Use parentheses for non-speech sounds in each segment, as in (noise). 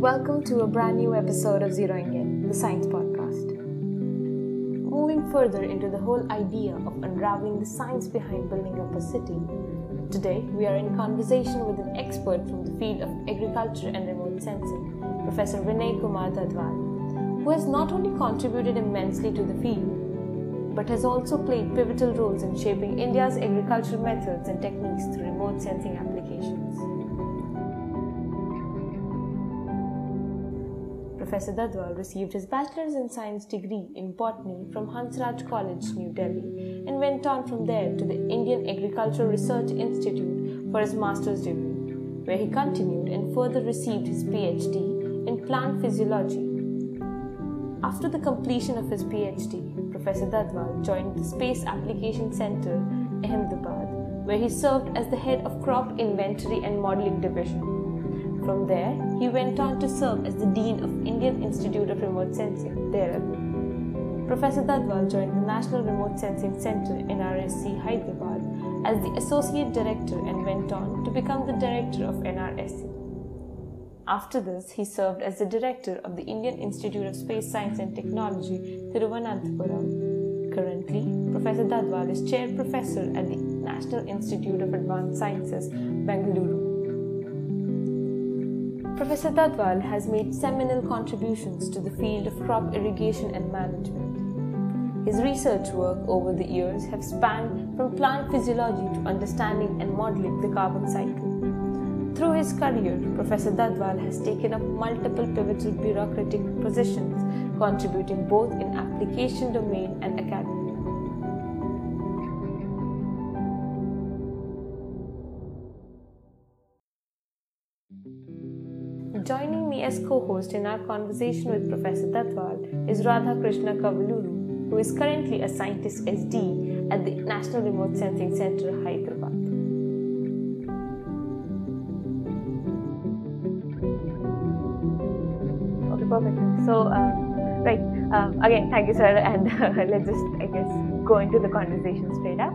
Welcome to a brand new episode of Zeroing In, the science podcast. Moving further into the whole idea of unraveling the science behind building up a city, today we are in conversation with an expert from the field of agriculture and remote sensing, Professor Vinay Kumar Dadhwal, who has not only contributed immensely to the field, but has also played pivotal roles in shaping India's agricultural methods and techniques through remote sensing applications. Professor Dadhwal received his Bachelor's in Science degree in Botany from Hansraj College, New Delhi, and went on from there to the Indian Agricultural Research Institute for his Master's degree, where he continued and further received his PhD in plant physiology. After the completion of his PhD, Professor Dadhwal joined the Space Application Center, Ahmedabad, where he served as the head of Crop Inventory and Modeling Division. From there, he went on to serve as the Dean of Indian Institute of Remote Sensing, Dehradun. Professor Dadhwal joined the National Remote Sensing Center, NRSC, Hyderabad, as the Associate Director and went on to become the Director of NRSC. After this, he served as the Director of the Indian Institute of Space Science and Technology, Thiruvananthapuram. Currently, Professor Dadhwal is Chair Professor at the National Institute of Advanced Sciences, Bengaluru. Professor Dadhwal has made seminal contributions to the field of crop irrigation and management. His research work over the years have spanned from plant physiology to understanding and modeling the carbon cycle. Through his career, Professor Dadhwal has taken up multiple pivotal bureaucratic positions, contributing both in application domain and academia. Joining me as co-host in our conversation with Professor Dadhwal is Radha Krishna Kavaluru, who is currently a scientist SD at the National Remote Sensing Center, Hyderabad. Perfect. So, uh, right, um, again, thank you, sir, and uh, (laughs) let's just, I guess, go into the conversation straight up.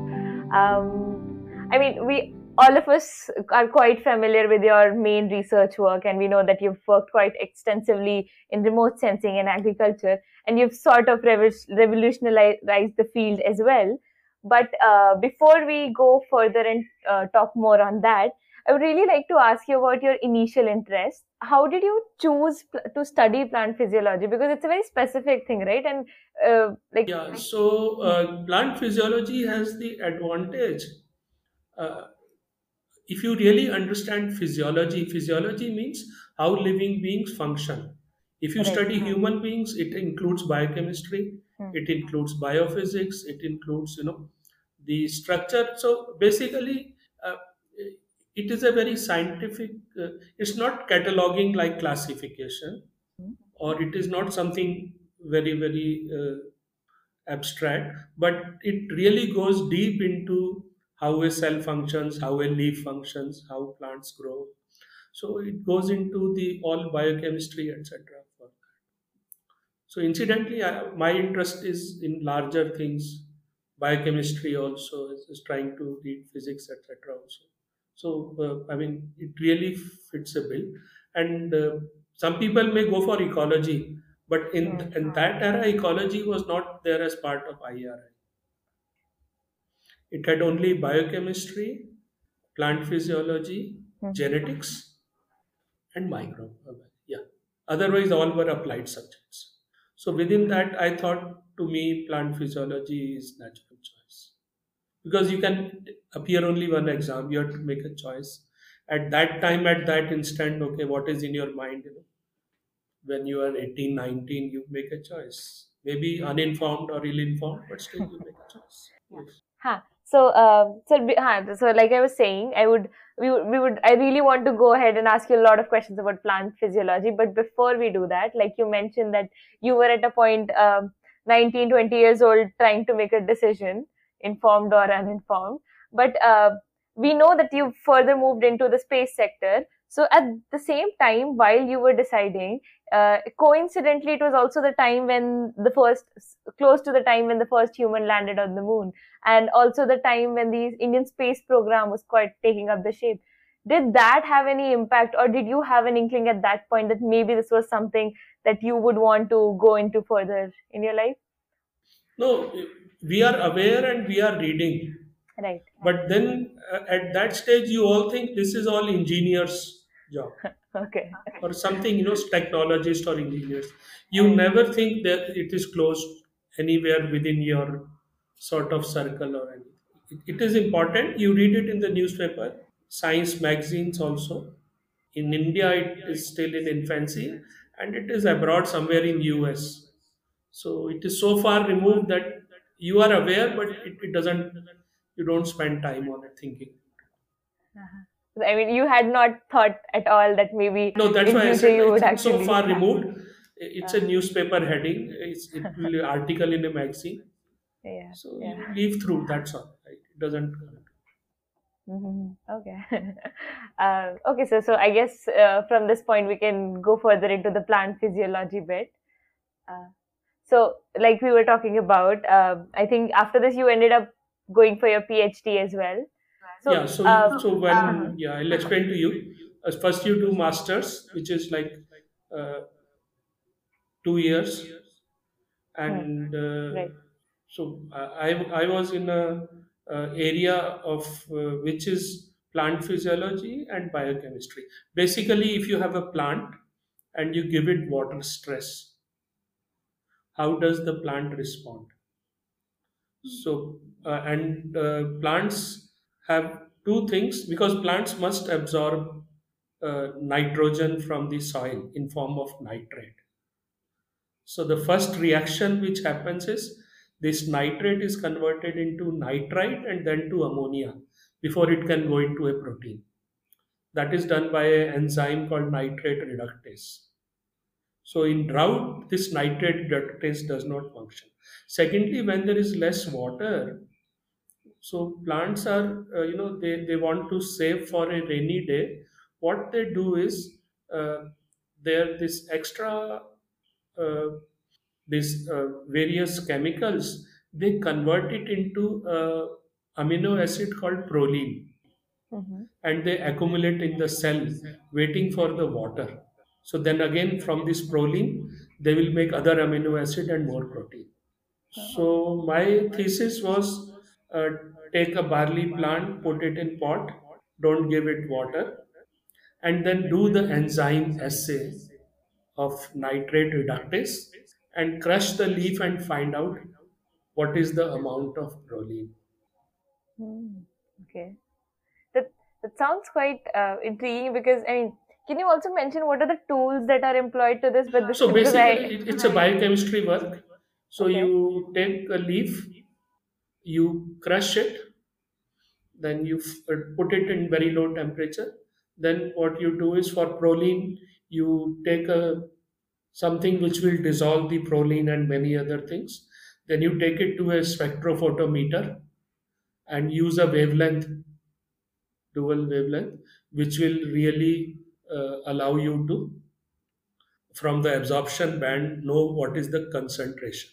Um, I mean, we all of us are quite familiar with your main research work, and we know that you've worked quite extensively in remote sensing and agriculture, and you've sort of revolutionized the field as well. But uh, before we go further and uh, talk more on that, I would really like to ask you about your initial interest. How did you choose to study plant physiology? Because it's a very specific thing, right? And uh, like Yeah, so uh, plant physiology has the advantage. Uh, if you really understand physiology, physiology means how living beings function. If you Right. study Hmm. human beings, it includes biochemistry, Hmm. it includes biophysics, it includes, you know, the structure. So basically, uh, it is a very scientific, uh, it's not cataloging like classification, or it is not something very, very uh, abstract, but it really goes deep into how a cell functions, how a leaf functions, how plants grow. So it goes into the all biochemistry, etc. So incidentally, I, my interest is in larger things, biochemistry also is, is trying to read physics, etc. Also, so uh, I mean, it really fits a bill. And uh, some people may go for ecology, but in in that era, ecology was not there as part of IRI. It had only biochemistry, plant physiology, Hmm. genetics, and micro. Yeah. Otherwise, all were applied subjects. So within that, I thought to me, plant physiology is natural because you can appear only one exam. You have to make a choice at that time, at that instant. Okay, what is in your mind? You know, when you are 18, 19, you make a choice. Maybe uninformed or ill-informed, but still you make a choice. (laughs) Yes. Huh. So, um, so, huh, so like I was saying, I would, we would, we would, I really want to go ahead and ask you a lot of questions about plant physiology. But before we do that, like you mentioned that you were at a point, um, 19, 20 years old, trying to make a decision, informed or uninformed. But uh, we know that you further moved into the space sector. So at the same time, while you were deciding, uh, coincidentally, it was also the time when the first, close to the time when the first human landed on the moon, and also the time when the Indian space program was quite taking up the shape. Did that have any impact, or did you have an inkling at that point that maybe this was something that you would want to go into further in your life? No, we are aware and we are reading. Right. But then uh, at that stage, you all think this is all engineers' job (laughs) Okay. or something, you know, technologists or engineers. You never think that it is closed anywhere within your sort of circle or anything. It, it is important. You read it in the newspaper, science magazines also. In India, it is still in infancy, and it is abroad somewhere in US. So it is so far removed that you are aware, but it, it doesn't. You don't spend time on it thinking. I mean, you had not thought at all that maybe No, that's why I said you would it's so far removed. It's a newspaper heading. It's it (laughs) will article in a magazine. Yeah. So Yeah. leave through. That's all. Right? It doesn't. hmm Okay. (laughs) uh, okay, so so I guess uh, from this point we can go further into the plant physiology bit. Uh, so, like we were talking about, uh, I think after this you ended up going for your PhD as well. So, yeah. So uh, so when uh-huh. yeah, I'll explain to you. Uh, first, you do masters, which is like uh, two years, and uh, Right. so uh, I I was in a, uh area of uh, which is plant physiology and biochemistry. Basically, if you have a plant and you give it water stress, how does the plant respond? So uh, and uh, plants have two things because plants must absorb uh, nitrogen from the soil in form of nitrate. So the first reaction which happens is this nitrate is converted into nitrite and then to ammonia before it can go into a protein. That is done by an enzyme called nitrate reductase. So in drought, this nitrate reductase does not function. Secondly, when there is less water, so plants are, uh, you know, they, they want to save for a rainy day. What they do is uh, there this extra uh, these uh, various chemicals they convert it into uh, amino acid called proline Mhm. and they accumulate in the cell waiting for the water so then again from this proline they will make other amino acid and more protein so my thesis was uh, take a barley plant put it in pot don't give it water and then do the enzyme assay of nitrate reductase and crush the leaf and find out what is the amount of proline. Hmm. Okay. That that sounds quite uh, intriguing because I mean, can you also mention what are the tools that are employed to this? But this So I basically, it- it's a biochemistry work. So Okay. you take a leaf, you crush it, then you f- uh, put it in very low temperature. Then what you do is for proline, you take a something which will dissolve the proline and many other things. Then you take it to a spectrophotometer and use a wavelength, dual wavelength, which will really allow you to, from the absorption band, know what is the concentration.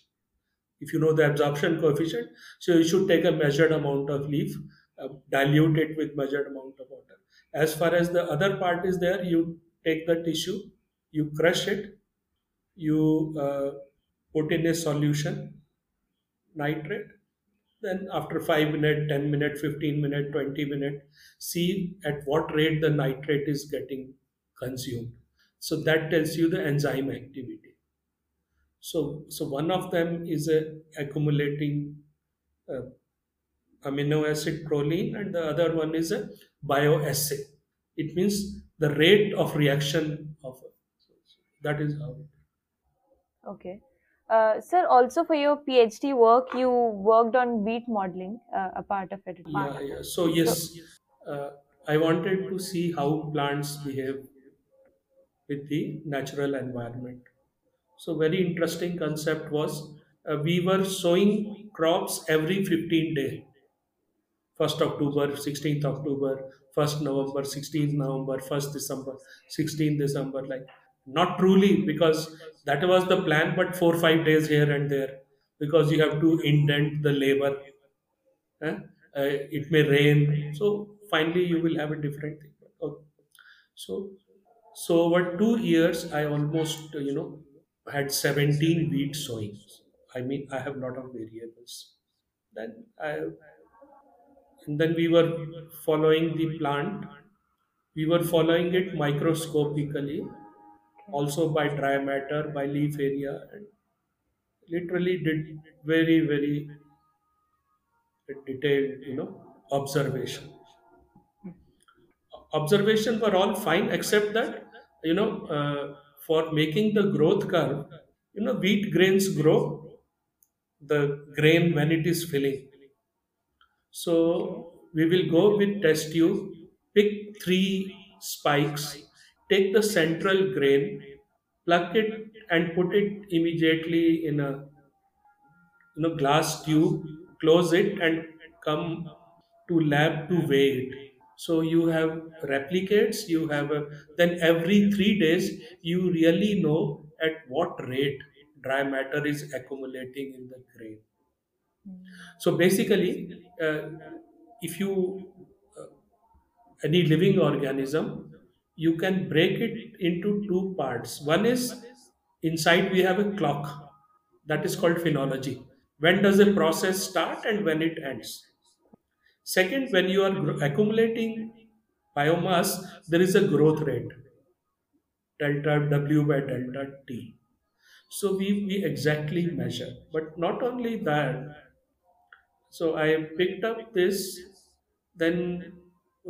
If you know the absorption coefficient, so you should take a measured amount of leaf, uh, dilute it with measured amount of water. As far as the other part is there, you take the tissue, you crush it, you uh, put in a solution, nitrate, then after 5 minute 10 minute 15 minute 20 minute see at what rate the nitrate is getting consumed so that tells you the enzyme activity so so one of them is a accumulating uh, amino acid proline and the other one is a bioassay it means the rate of reaction of that is how okay. Uh, sir, also for your PhD work, you worked on wheat modeling, uh, a part of it. Yeah, yeah. So yes, uh, I wanted to see how plants behave with the natural environment. So very interesting concept was uh, we were sowing crops every 15 day. 1st October, 16th October, 1st November, 16th November, 1st December, 16th December, like not truly because that was the plan but four five days here and there because you have to indent the labor eh? uh, it may rain so finally you will have a different thing okay. so so over two years i almost uh, you know had 17 wheat sowings. I mean i have a lot of variables. Then i and then we were following the plant. We were following it microscopically also by dry matter by leaf area and literally did very very detailed you know observation observation were all fine except that you know uh, for making the growth curve you know wheat grains grow the grain when it is filling. So we will go with test tube pick three spikes take the central grain pluck it and put it immediately in a you know glass tube close it and come to lab to weigh it so you have replicates you have a, then every 3 days you really know at what rate dry matter is accumulating in the grain. So basically uh, if you uh, any living organism you can break it into two parts. One is inside we have a clock that is called phenology. When does a process start and when it ends second when you are accumulating biomass there is a growth rate. Delta w by delta t. So we, we exactly measure. But not only that so i picked up this then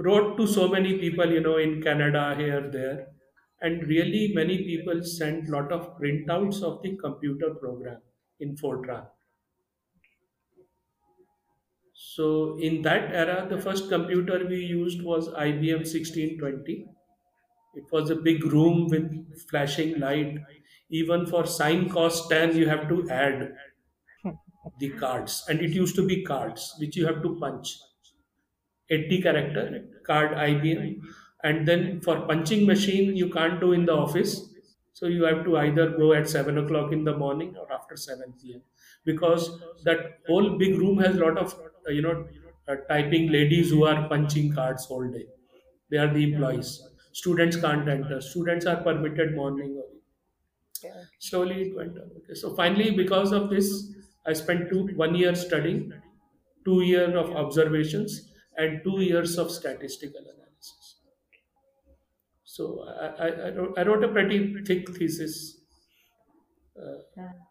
wrote to so many people you know in canada here there and really many people sent lot of printouts of the computer program in fortran so in that era the first computer we used was ibm 1620 it was a big room with flashing light. Even for sine cos tan you have to add the cards. And it used to be cards which you have to punch. 80 character card IBM and then for punching machine you can't do in the office. So you have to either go at 7 o'clock in the morning or after 7 p.m because that whole big room has a lot of you know uh, typing ladies who are punching cards all day. They are the employees. Students can't enter. Students are permitted morning or Yeah. slowly it went on okay so finally because of this i spent two one year studying two year of observations and two years of statistical analysis. So i, I, I, wrote, I wrote a pretty thick thesis uh.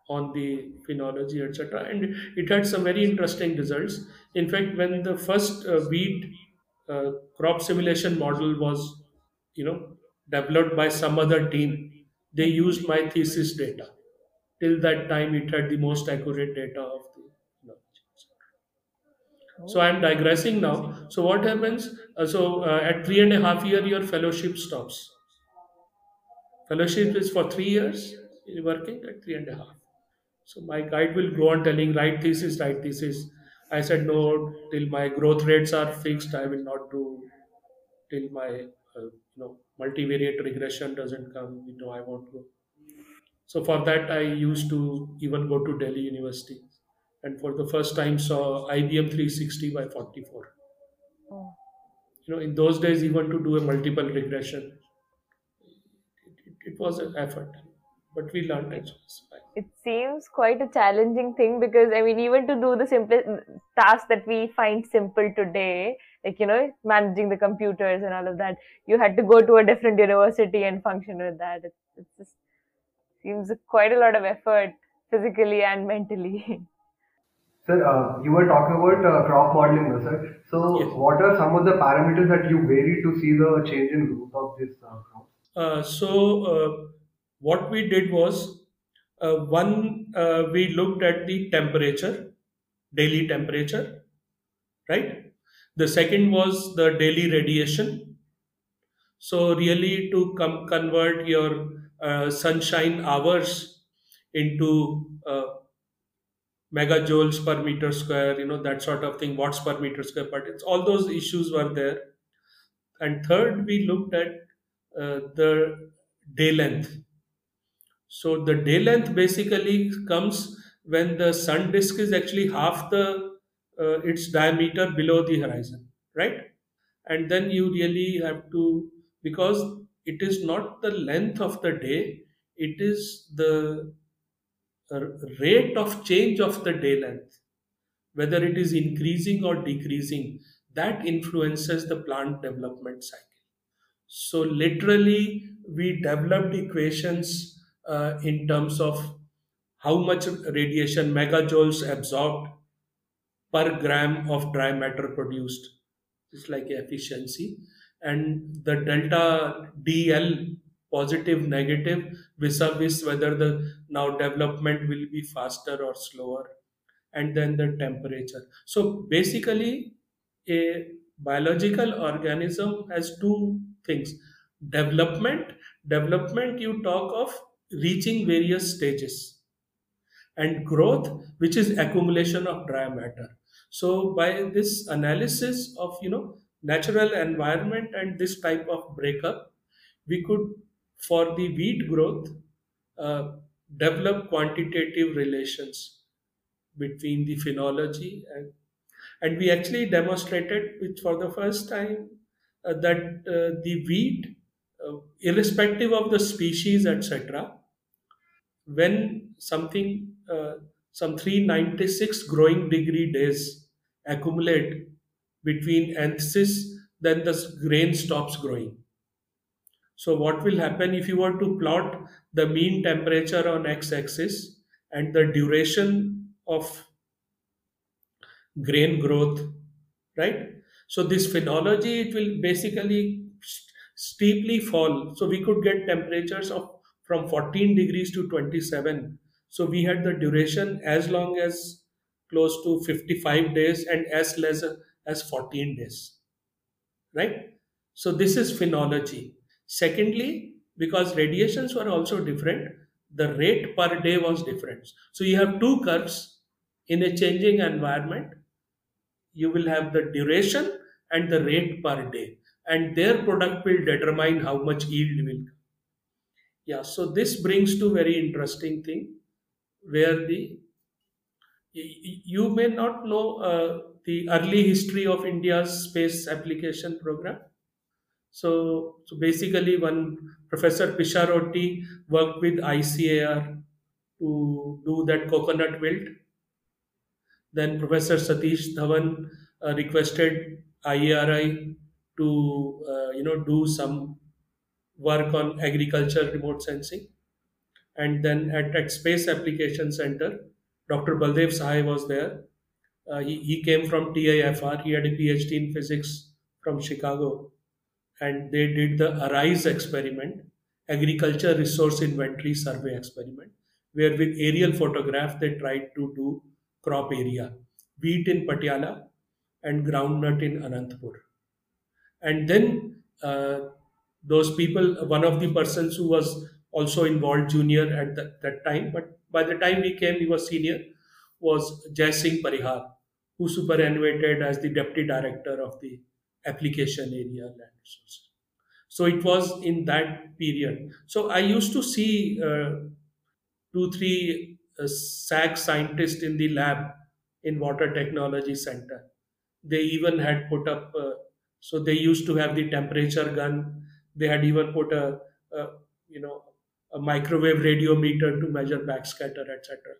On the phenology etc and it had some very interesting results. In fact when the first uh, wheat uh, crop simulation model was you know developed by some other team they used my thesis data. Till that time it had the most accurate data of the knowledge. so i'm digressing now. So what happens? Uh, so uh, at three and a half year your fellowship stops. Fellowship is for three years working at three and a half. So my guide will go on telling write thesis write thesis. I said no till my growth rates are fixed i will not do till my uh, you know multivariate regression doesn't come you know i won't go. So for that i used to even go to delhi university. And for the first time saw ibm 360 by 44 Oh. you know in those days even to do a multiple regression it, it, it was an effort but we learned it. It seems quite a challenging thing because I mean, even to do the simplest tasks that we find simple today, like you know, managing the computers and all of that, you had to go to a different university and function with that. It, it just seems quite a lot of effort physically and mentally. (laughs) Sir, uh, you were talking about uh, crop modeling, no, sir. So, Yes. what are some of the parameters that you vary to see the change in growth of this uh, crop? Uh, so uh, what we did was uh, one uh, we looked at the temperature daily temperature right? The second was the daily radiation. So really to com- convert your uh, sunshine hours into uh, megajoules per meter square you know that sort of thing watts per meter square. But it's all those issues were there. And third we looked at uh, the day length So the day length basically comes when the sun disk is actually half the uh, its diameter below the horizon, right? And then you really have to because it is not the length of the day; it is the uh, rate of change of the day length, whether it is increasing or decreasing. That influences the plant development cycle. So literally, we developed equations uh, in terms of how much radiation megajoules absorbed per gram of dry matter produced. It's like efficiency. And the delta DL positive negative vis-a-vis whether the now development will be faster or slower and then the temperature so basically a biological organism has two things development development you talk of reaching various stages. And growth which is accumulation of dry matter. So by this analysis of you know natural environment and this type of breakup we could for the wheat growth uh, develop quantitative relations between the phenology and and we actually demonstrated which for the first time uh, that uh, the wheat uh, irrespective of the species etc when something uh, some 396 growing degree days accumulate between anthesis then the grain stops growing. So what will happen if you were to plot the mean temperature on x axis and the duration of grain growth right? So this phenology it will basically st- steeply fall. So we could get temperatures of from 14 degrees to 27 so we had the duration as long as close to 55 days and as less as 14 days. Right? So this is phenology. Secondly because radiations were also different the rate per day was different. So you have two curves in a changing environment. You will have the duration and the rate per day. And their product will determine how much yield will come yeah so this brings to very interesting thing where the you may not know uh, the early history of india's space application program. So so basically one professor Pisharoty worked with icar to do that coconut wilt. Then Professor Satish Dhawan uh, requested IARI to uh, you know do some work on agriculture remote sensing. And then at, at Space Application Center, Dr. Baldev Sahai was there. Uh, he, he came from TIFR. He had a PhD in physics from Chicago. And they did the ARISE experiment, Agriculture Resource Inventory Survey experiment, where with aerial photograph they tried to do crop area, wheat in Patiala and groundnut in Anantapur. And then uh, those people, one of the persons who was also involved junior at that, time, but by the time we came, he was senior, was Jai Singh Parihar, who superannuated as the deputy director of the application area land resources. So it was in that period. So I used to see uh, two, three uh, SAC scientists in the lab in Water Technology Center. They even had put up, uh, so they used to have the temperature gun. They had even put a, a you know, a microwave radiometer to measure backscatter, etc.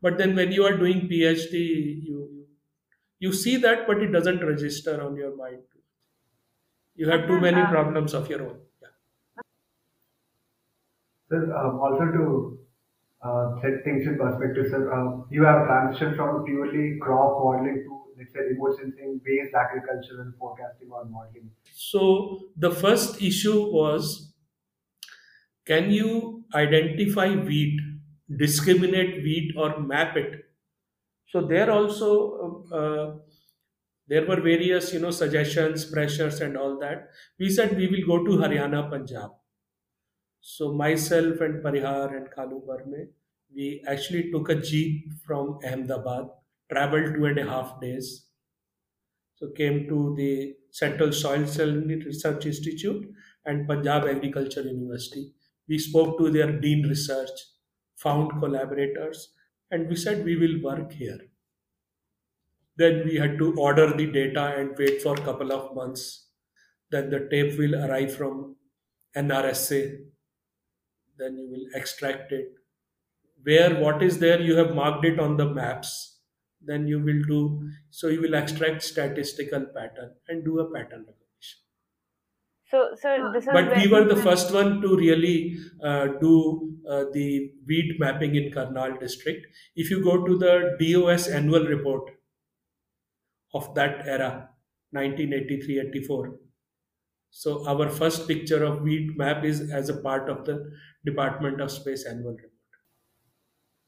But then when you are doing PhD, you, you see that, but it doesn't register on your mind. You have too many problems of your own. Sir, um, also to uh, set things in perspective, sir, um, you have transitioned from purely crop modeling to, remote sensing based agricultural forecasting or modeling. So the first issue was can you identify wheat, discriminate wheat, or map it? So there also uh, uh, there were various you know suggestions, pressures, and all that. We said we will go to Haryana, Punjab. So myself and Parihar and Kalu Barme, we actually took a jeep from Ahmedabad, traveled two and a half days. So came to the Central Soil Salinity Research Institute and Punjab Agriculture University. We spoke to their dean research, found collaborators, and we said we will work here. Then we had to order the data and wait for a couple of months. Then the tape will arrive from NRSA. Then you will extract it. Where what is there, you have marked it on the maps. Then you will do so. You will extract statistical pattern and do a pattern recognition. So, so this is But we were the first one to really uh, do uh, the wheat mapping in Karnal district. If you go to the DOS annual report of that era, 1983-84. So our first picture of wheat map is as a part of the Department of Space annual report.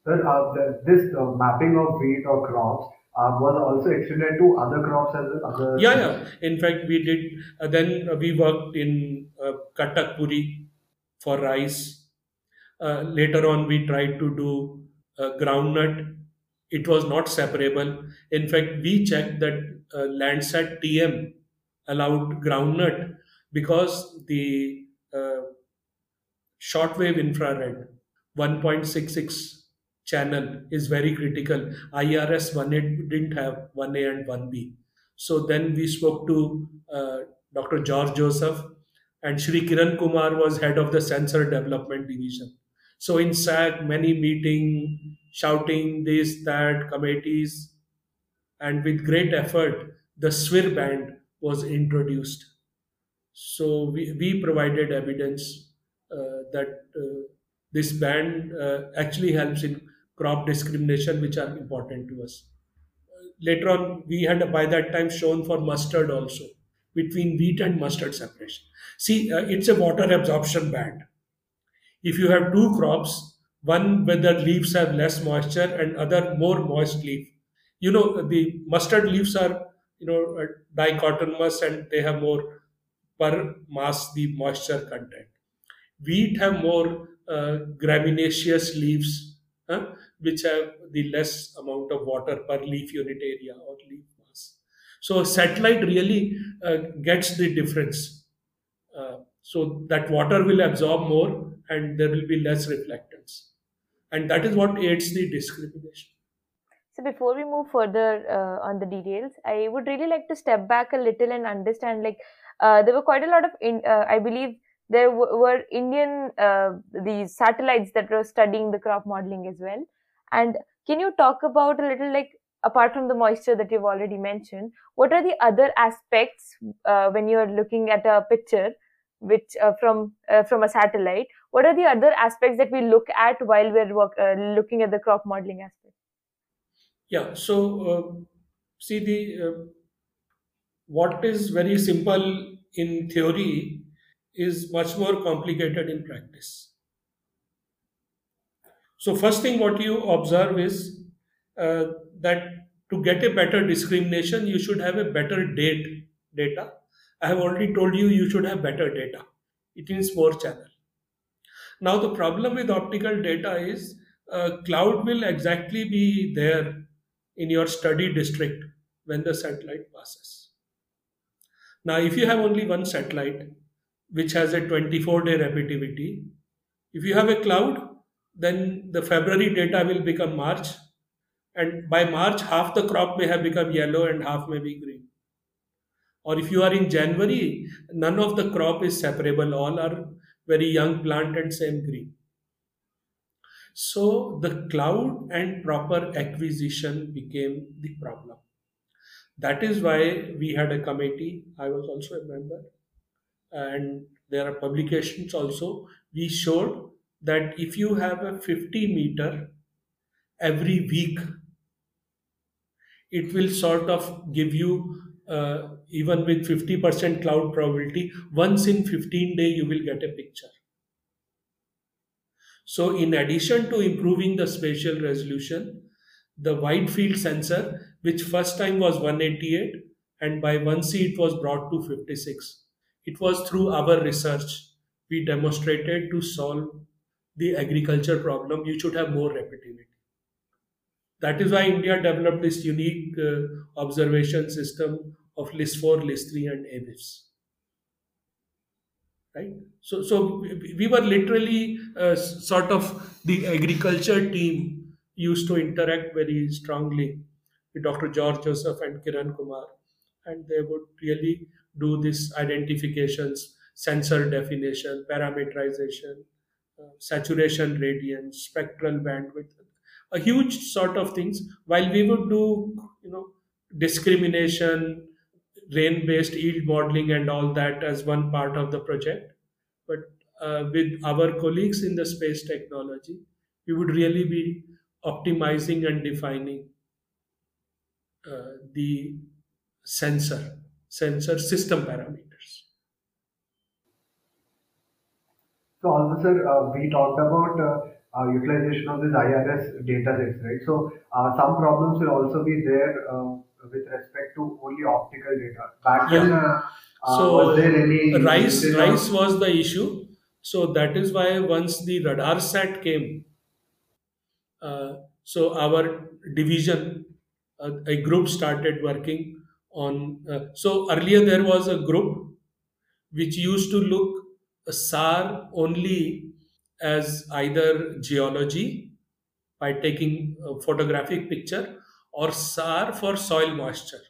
Sir, uh, this uh, mapping of wheat or crops uh, was also extended to other crops as well. Other Yeah, yeah. In fact, we did. Uh, then uh, we worked in uh, for rice. Uh, later on, we tried to do groundnut. It was not separable. In fact, we checked that Landsat TM allowed groundnut because the shortwave infrared 1.66 channel is very critical. IRS 1A didn't have 1A and 1B. So then we spoke to uh, Dr. George Joseph, and Shri Kiran Kumar was head of the sensor development division. So in SAC, many meeting, shouting this, that, committees, and with great effort, the SWIR band was introduced. So we, we provided evidence uh, that uh, this band uh, actually helps in crop discrimination, which are important to us. Later on, we had by that time shown for mustard also between wheat and mustard separation. See, uh, it's a water absorption band. If you have two crops, one where the leaves have less moisture and other more moist leaf, you know the mustard leaves are you know uh, dichotomous and they have more per mass the moisture content. Wheat have more uh, graminaceous leaves, huh, which have the less amount of water per leaf unit area or leaf mass. So satellite really uh, gets the difference. Uh, so that water will absorb more and there will be less reflectance. And that is what aids the discrimination. So before we move further uh, on the details, I would really like to step back a little and understand. Like uh, there were quite a lot of, in, uh, I believe, there were Indian uh, these satellites that were studying the crop modeling as well. And can you talk about a little like apart from the moisture that you've already mentioned, what are the other aspects uh, when you're looking at a picture, which uh, from uh, from a satellite? What are the other aspects that we look at while we're work, uh, looking at the crop modeling aspect? Yeah. So uh, see the uh, what is very simple in theory is much more complicated in practice. So first thing what you observe is uh, that to get a better discrimination, you should have a better date data. I have already told you you should have better data. It means more channel. Now the problem with optical data is uh, cloud will exactly be there in your study district when the satellite passes. Now, if you have only one satellite which has a 24 day repeativity, if you have a cloud, then the February data will become March, and by March, half the crop may have become yellow and half may be green. Or if you are in January, none of the crop is separable, all are very young plant and same green. So the cloud and proper acquisition became the problem. That is why we had a committee. I was also a member, and there are publications also. We showed that if you have a 50 meter every week, it will sort of give you, uh, even with 50% cloud probability, once in 15 day you will get a picture. So, in addition to improving the spatial resolution, the wide field sensor, which first time was 188 and by 1C it was brought to 56. It was through our research we demonstrated to solve the agriculture problem, you should have more repeativity. That is why India developed this unique uh, observation system of LISS-4, list 3, and AWIFS. right? So, so we we were literally uh, sort of the agriculture team used to interact very strongly with Dr. George Joseph and Kiran Kumar, and they would really do this identifications, sensor definition, parameterization, saturation radiance, spectral bandwidth, a huge sort of things. While we would do, you know, discrimination, rain-based yield modeling, and all that as one part of the project, but uh, with our colleagues in the space technology, we would really be optimizing and defining uh, the sensor sensor system parameters. So also, sir, uh, we talked about uh, uh, utilization of this IRS data sets, right? So uh, some problems will also be there uh, with respect to only optical data. Back Yeah. uh, uh, So was there any rice of- rice was the issue. So that is why once the radar sat came, uh, so our division, uh, a group started working on. Uh, so earlier there was a group which used to look SAR only as either geology by taking a photographic picture or SAR for soil moisture.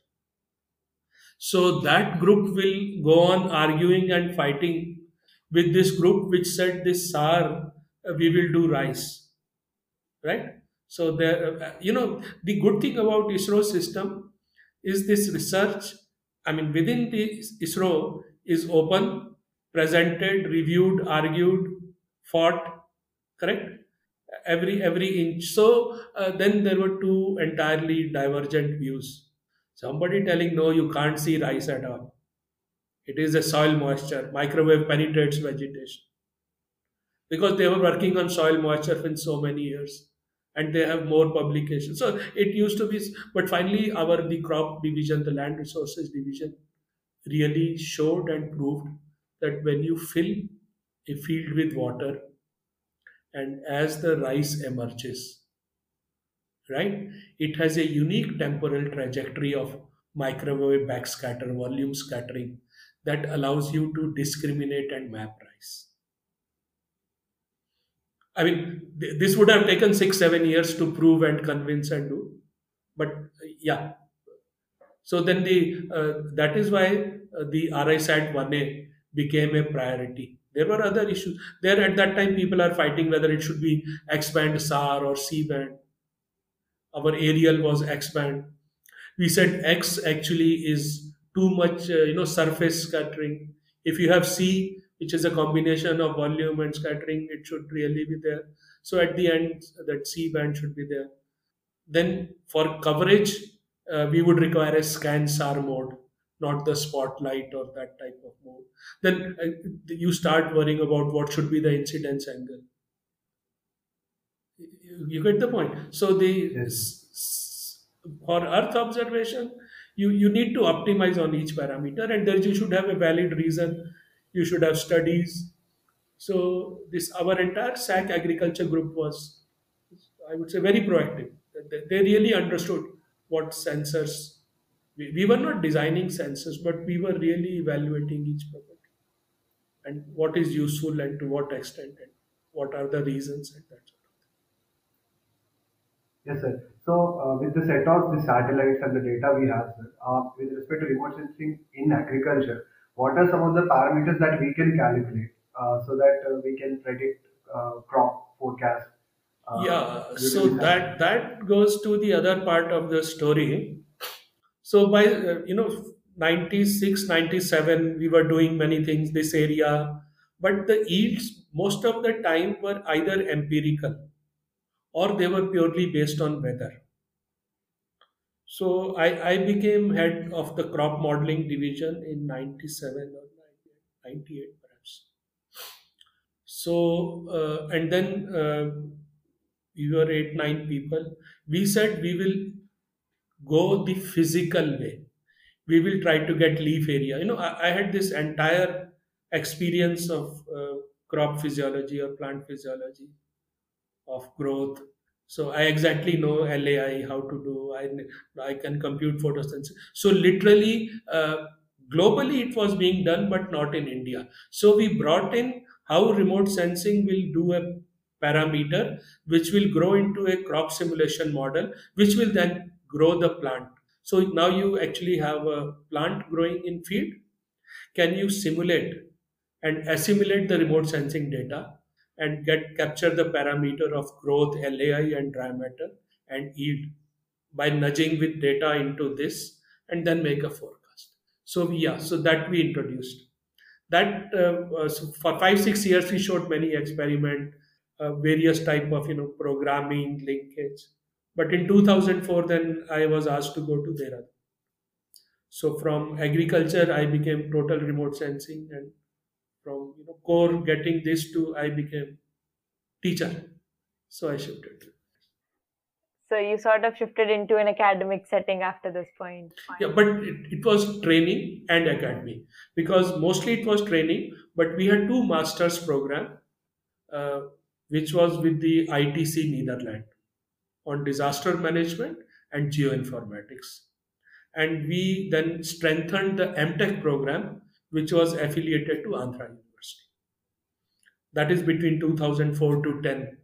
So that group will go on arguing and fighting with this group which said this SAR uh, we will do rice, right? So there, uh, you know, the good thing about ISRO system is this research. I mean, within the ISRO is open, presented, reviewed, argued, fought, correct? Every every inch. So uh, then there were two entirely divergent views. Somebody telling no, you can't see rice at all. It is a soil moisture. Microwave penetrates vegetation because they were working on soil moisture for so many years and they have more publications. So it used to be, but finally, our the crop division, the land resources division, really showed and proved that when you fill a field with water and as the rice emerges, right, it has a unique temporal trajectory of microwave backscatter, volume scattering that allows you to discriminate and map rice. I mean, th- this would have taken six, seven years to prove and convince and do. But yeah, so then the uh, that is why uh, the RISAT 1A became a priority. There were other issues. There at that time, people are fighting whether it should be X band SAR or C band. Our aerial was X band. We said X actually is too much, uh, you know, surface scattering. If you have C, which is a combination of volume and scattering, it should really be there. So at the end, that C band should be there. Then for coverage, uh, we would require a scan SAR mode, not the spotlight or that type of mode. Then uh, you start worrying about what should be the incidence angle. You get the point. So the Yes. for Earth observation, you you need to optimize on each parameter, and there you should have a valid reason. You should have studies. So this our entire SAC agriculture group was, I would say, very proactive. They really understood what sensors. We, we were not designing sensors, but we were really evaluating each property and what is useful and to what extent and what are the reasons and that sort of thing. Yes, sir. So, uh, with the set of the satellites and the data we have, sir, uh, with respect to remote sensing in agriculture, what are some of the parameters that we can calculate uh, so that uh, we can predict uh, crop forecast? Uh, yeah so that that goes to the other part of the story so by uh, you know 96 97 we were doing many things this area. But the yields most of the time were either empirical or they were purely based on weather. So i, I became head of the crop modeling division in 97 or 98 perhaps. So uh, and then uh, we were eight nine people. We said we will go the physical way. We will try to get leaf area. You know i, I had this entire experience of uh, crop physiology or plant physiology of growth. So i exactly know lai how to do. I i can compute photosynthesis. So literally uh, globally it was being done, but not in India. So we brought in how remote sensing will do a parameter which will grow into a crop simulation model, which will then grow the plant. So now you actually have a plant growing in field. Can you simulate and assimilate the remote sensing data and get capture the parameter of growth, LAI, and dry matter and yield by nudging with data into this and then make a forecast. So yeah, so that we introduced. That uh, uh, so for five six years we showed many experiment, uh, various type of you know programming linkage. But in 2004, then I was asked to go to Dehradun. So from agriculture, I became total remote sensing, and from you know core getting this to I became teacher. So I shifted. So you sort of shifted into an academic setting after this point. Yeah, but it, it was training and academy because mostly it was training. But we had two masters program, uh, which was with the ITC Netherlands on disaster management and geoinformatics. And we then strengthened the MTech program, which was affiliated to Andhra University. That is between 2004 to 10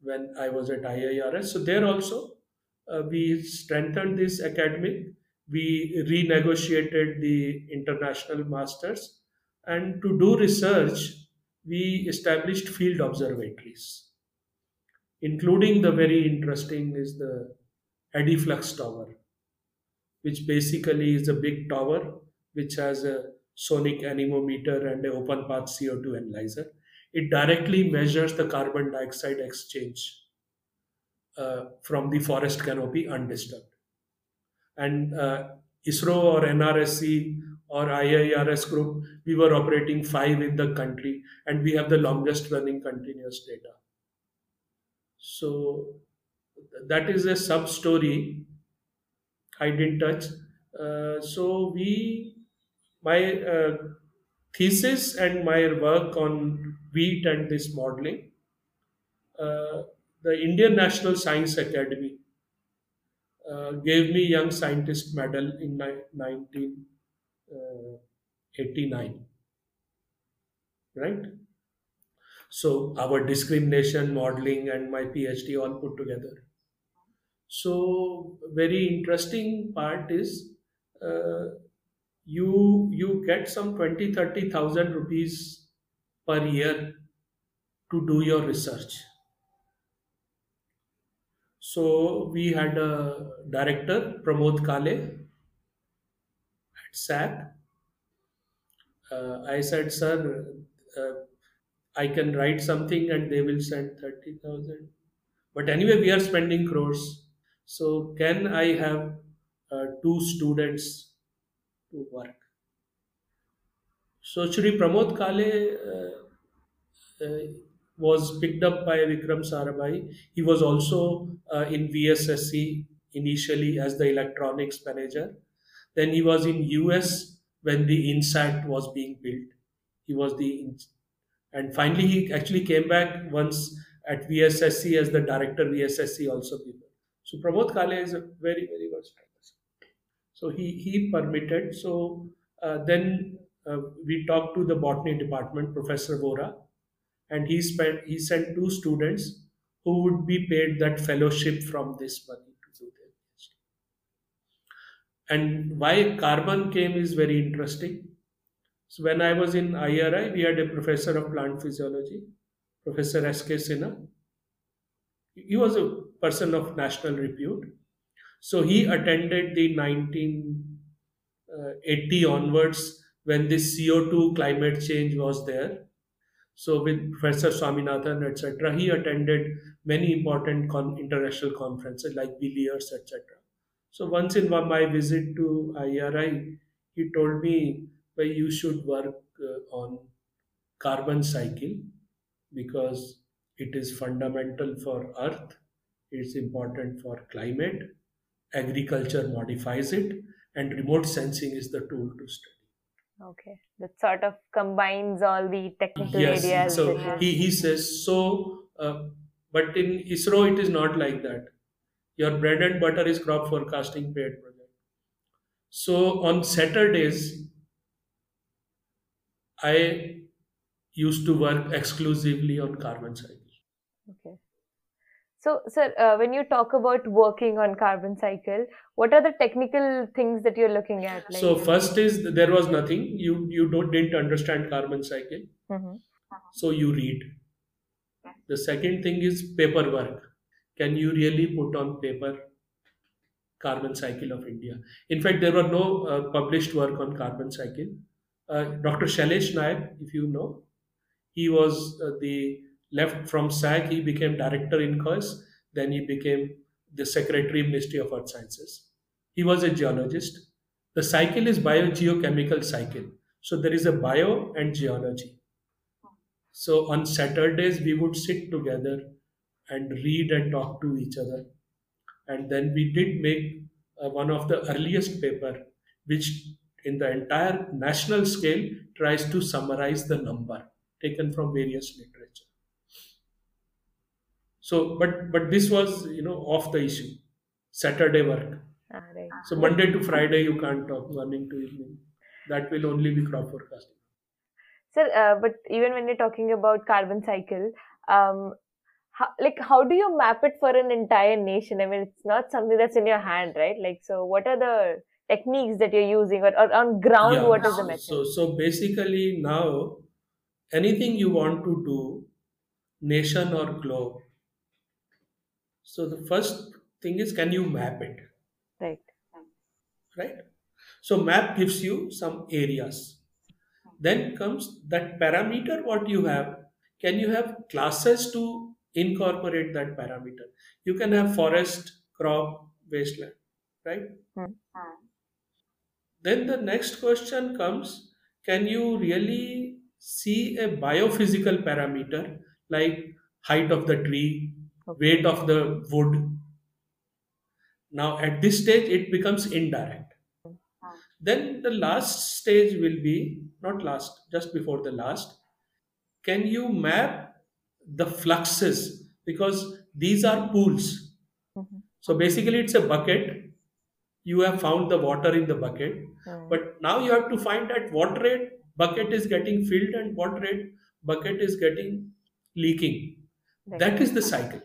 when I was at IIRS. So there also uh, we strengthened this academic. We renegotiated the international masters, and to do research, we established field observatories, including the very interesting is the Eddy Flux Tower, which basically is a big tower which has a sonic anemometer and an open path CO2 analyzer it directly measures the carbon dioxide exchange uh, from the forest canopy undisturbed. And uh, ISRO or NRSC or IIRS group, we were operating five in the country and we have the longest running continuous data. So that is a sub story. I didn't touch. Uh, so we, my uh, thesis and my work on wheat and this modeling, uh, the Indian National Science Academy uh, gave me Young Scientist Medal in 1989. Uh, right? So our discrimination modeling and my PhD all put together. So very interesting part is uh, you you get some 20 30000 rupees per year to do your research so we had a director pramod kale at SAC. Uh, I said, sir, uh, I can write something and they will send 30,000. But anyway, we are spending crores. So can I have uh, two students to work. So Shri Pramod Kale uh, uh, was picked up by Vikram Sarabhai. He was also uh, in VSSC initially as the electronics manager. Then he was in US when the INSAT was being built. He was the and finally he actually came back once at VSSC as the director VSSC also. People. So Pramod Kale is a very very versatile. So he, he permitted. So uh, then uh, we talked to the botany department, Professor Vora, and he spent he sent two students who would be paid that fellowship from this money to do PhD. And why carbon came is very interesting. So when I was in IARI, we had a professor of plant physiology, Professor S.K. Sinha. He was a person of national repute so he attended the 1980 uh, onwards when this CO2 climate change was there. So with Professor Swaminathan, etc., he attended many important con- international conferences like Villach, etc. So once in my visit to IARI, he told me, well, you should work uh, on carbon cycle because it is fundamental for Earth. It's important for climate agriculture modifies it, and remote sensing is the tool to study. Okay, that sort of combines all the technical yes, areas. So he, he says so, uh, but in ISRO it is not like that. Your bread and butter is crop forecasting paid project. So on Saturdays, I used to work exclusively on carbon cycle. Okay. So, sir, uh, when you talk about working on carbon cycle, what are the technical things that you're looking at? Like, So first is there was nothing. You you don't didn't understand carbon cycle, Mhm. so you read. The second thing is paperwork. Can you really put on paper carbon cycle of India? In fact, there were no uh, published work on carbon cycle. Uh, Dr. Shailesh Nayak, if you know, he was uh, the left from SAC. He became director INCOIS. Then he became the secretary Ministry of Earth Sciences. He was a geologist. The cycle is biogeochemical cycle. So there is a bio and geology. So on Saturdays we would sit together and read and talk to each other. And then we did make uh, one of the earliest paper, which in the entire national scale tries to summarize the number taken from various literature. So, but but this was you know off the issue. Saturday work. Ah, right. So Monday to Friday you can't talk morning to evening. That will only be crop forecasting. Sir, uh, but even when you're talking about carbon cycle, um, how, like how do you map it for an entire nation? I mean, it's not something that's in your hand, right? Like, so what are the techniques that you're using, or, or on ground, Yeah, what is the so- method? So so basically now anything you want to do, nation or globe. So the first thing is can you map it? right. right? So map gives you some areas. Then comes that parameter what you have. Can you have classes to incorporate that parameter? You can have forest, crop, wasteland, right? Hmm. Then the next question comes can you really see a biophysical parameter like height of the tree, weight of the wood? Now, at this stage, it becomes indirect. Then the last stage will be not last, just before the last. Can you map the fluxes? Because these are pools. Mhm. So basically, it's a bucket. You have found the water in the bucket, Hmm. but now you have to find at what rate bucket is getting filled and what rate bucket is getting leaking. Right. That is the cycle.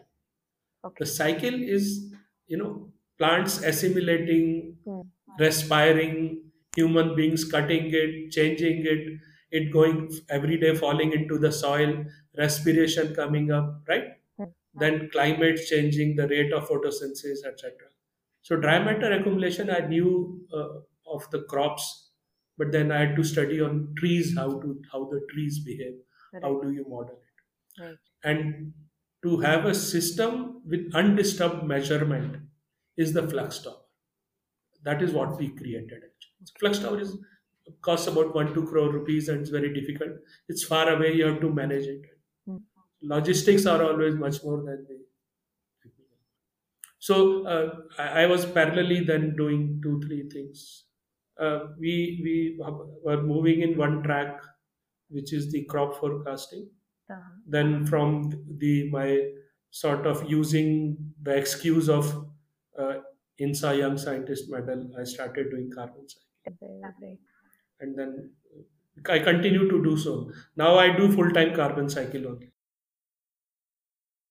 Okay. The cycle is, you know, plants assimilating, Hmm. respiring, human beings cutting it, changing it, it going every day falling into the soil, respiration coming up, right? Hmm. Then climate changing, the rate of photosynthesis, etc. So dry matter accumulation, I knew uh, of the crops, but then I had to study on trees, how to how the trees behave, how do you model it? Right. and to have a system with undisturbed measurement is the flux tower. That is what we created actually. Flux tower is costs about 1 2 crore rupees and it's very difficult. It's far away you have to manage it. Hmm. logistics are always much more than the so uh, I, I was parallelly then doing two three things uh, we we were moving in one track which is the crop forecasting Uh-huh. then from the my sort of using the excuse of uh, INSA Young Scientist Medal, I started doing carbon right. and then I continue to do so. Now I do full time carbon cycle only.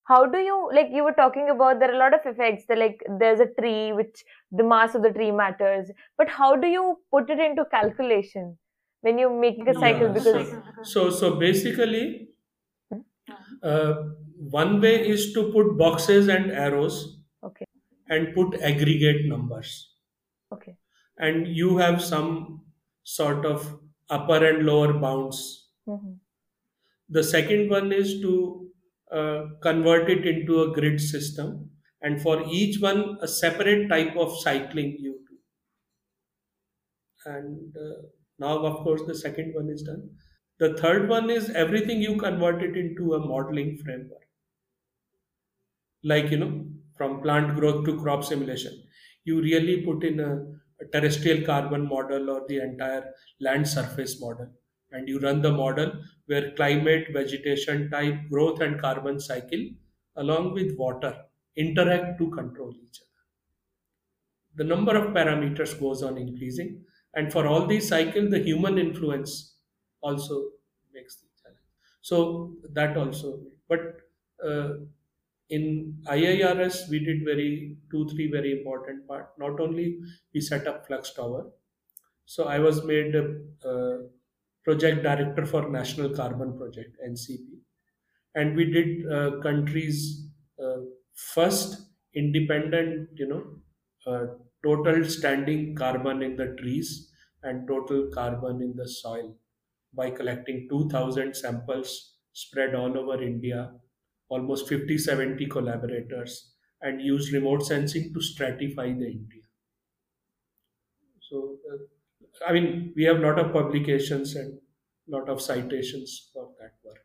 How do you like you were talking about there are a lot of effects that like there's a tree which the mass of the tree matters, but how do you put it into calculation when you're making a cycle Yeah, because So so basically, uh, one way is to put boxes and arrows okay and put aggregate numbers. okay and you have some sort of upper and lower bounds. Mhm. The second one is to uh, convert it into a grid system, and for each one, a separate type of cycling you do. And uh, now, of course, the second one is done. The third one is everything you convert it into a modeling framework. Like, you know, from plant growth to crop simulation. You really put in a, a terrestrial carbon model or the entire land surface model. And you run the model where climate, vegetation type, growth, and carbon cycle, along with water, interact to control each other. the number of parameters goes on increasing. And for all these cycles, the human influence also makes the challenge. So that also, but uh, in IIRS, we did very two, three very important part. Not only we set up Flux Tower, so I was made uh project director for National Carbon Project (NCP), and we did uh, countries uh, first independent, you know, uh, total standing carbon in the trees and total carbon in the soil by collecting 2000 samples spread all over India, almost 50 70 collaborators, and use remote sensing to stratify the India. So, I mean, we have a lot of publications and lot of citations for that work.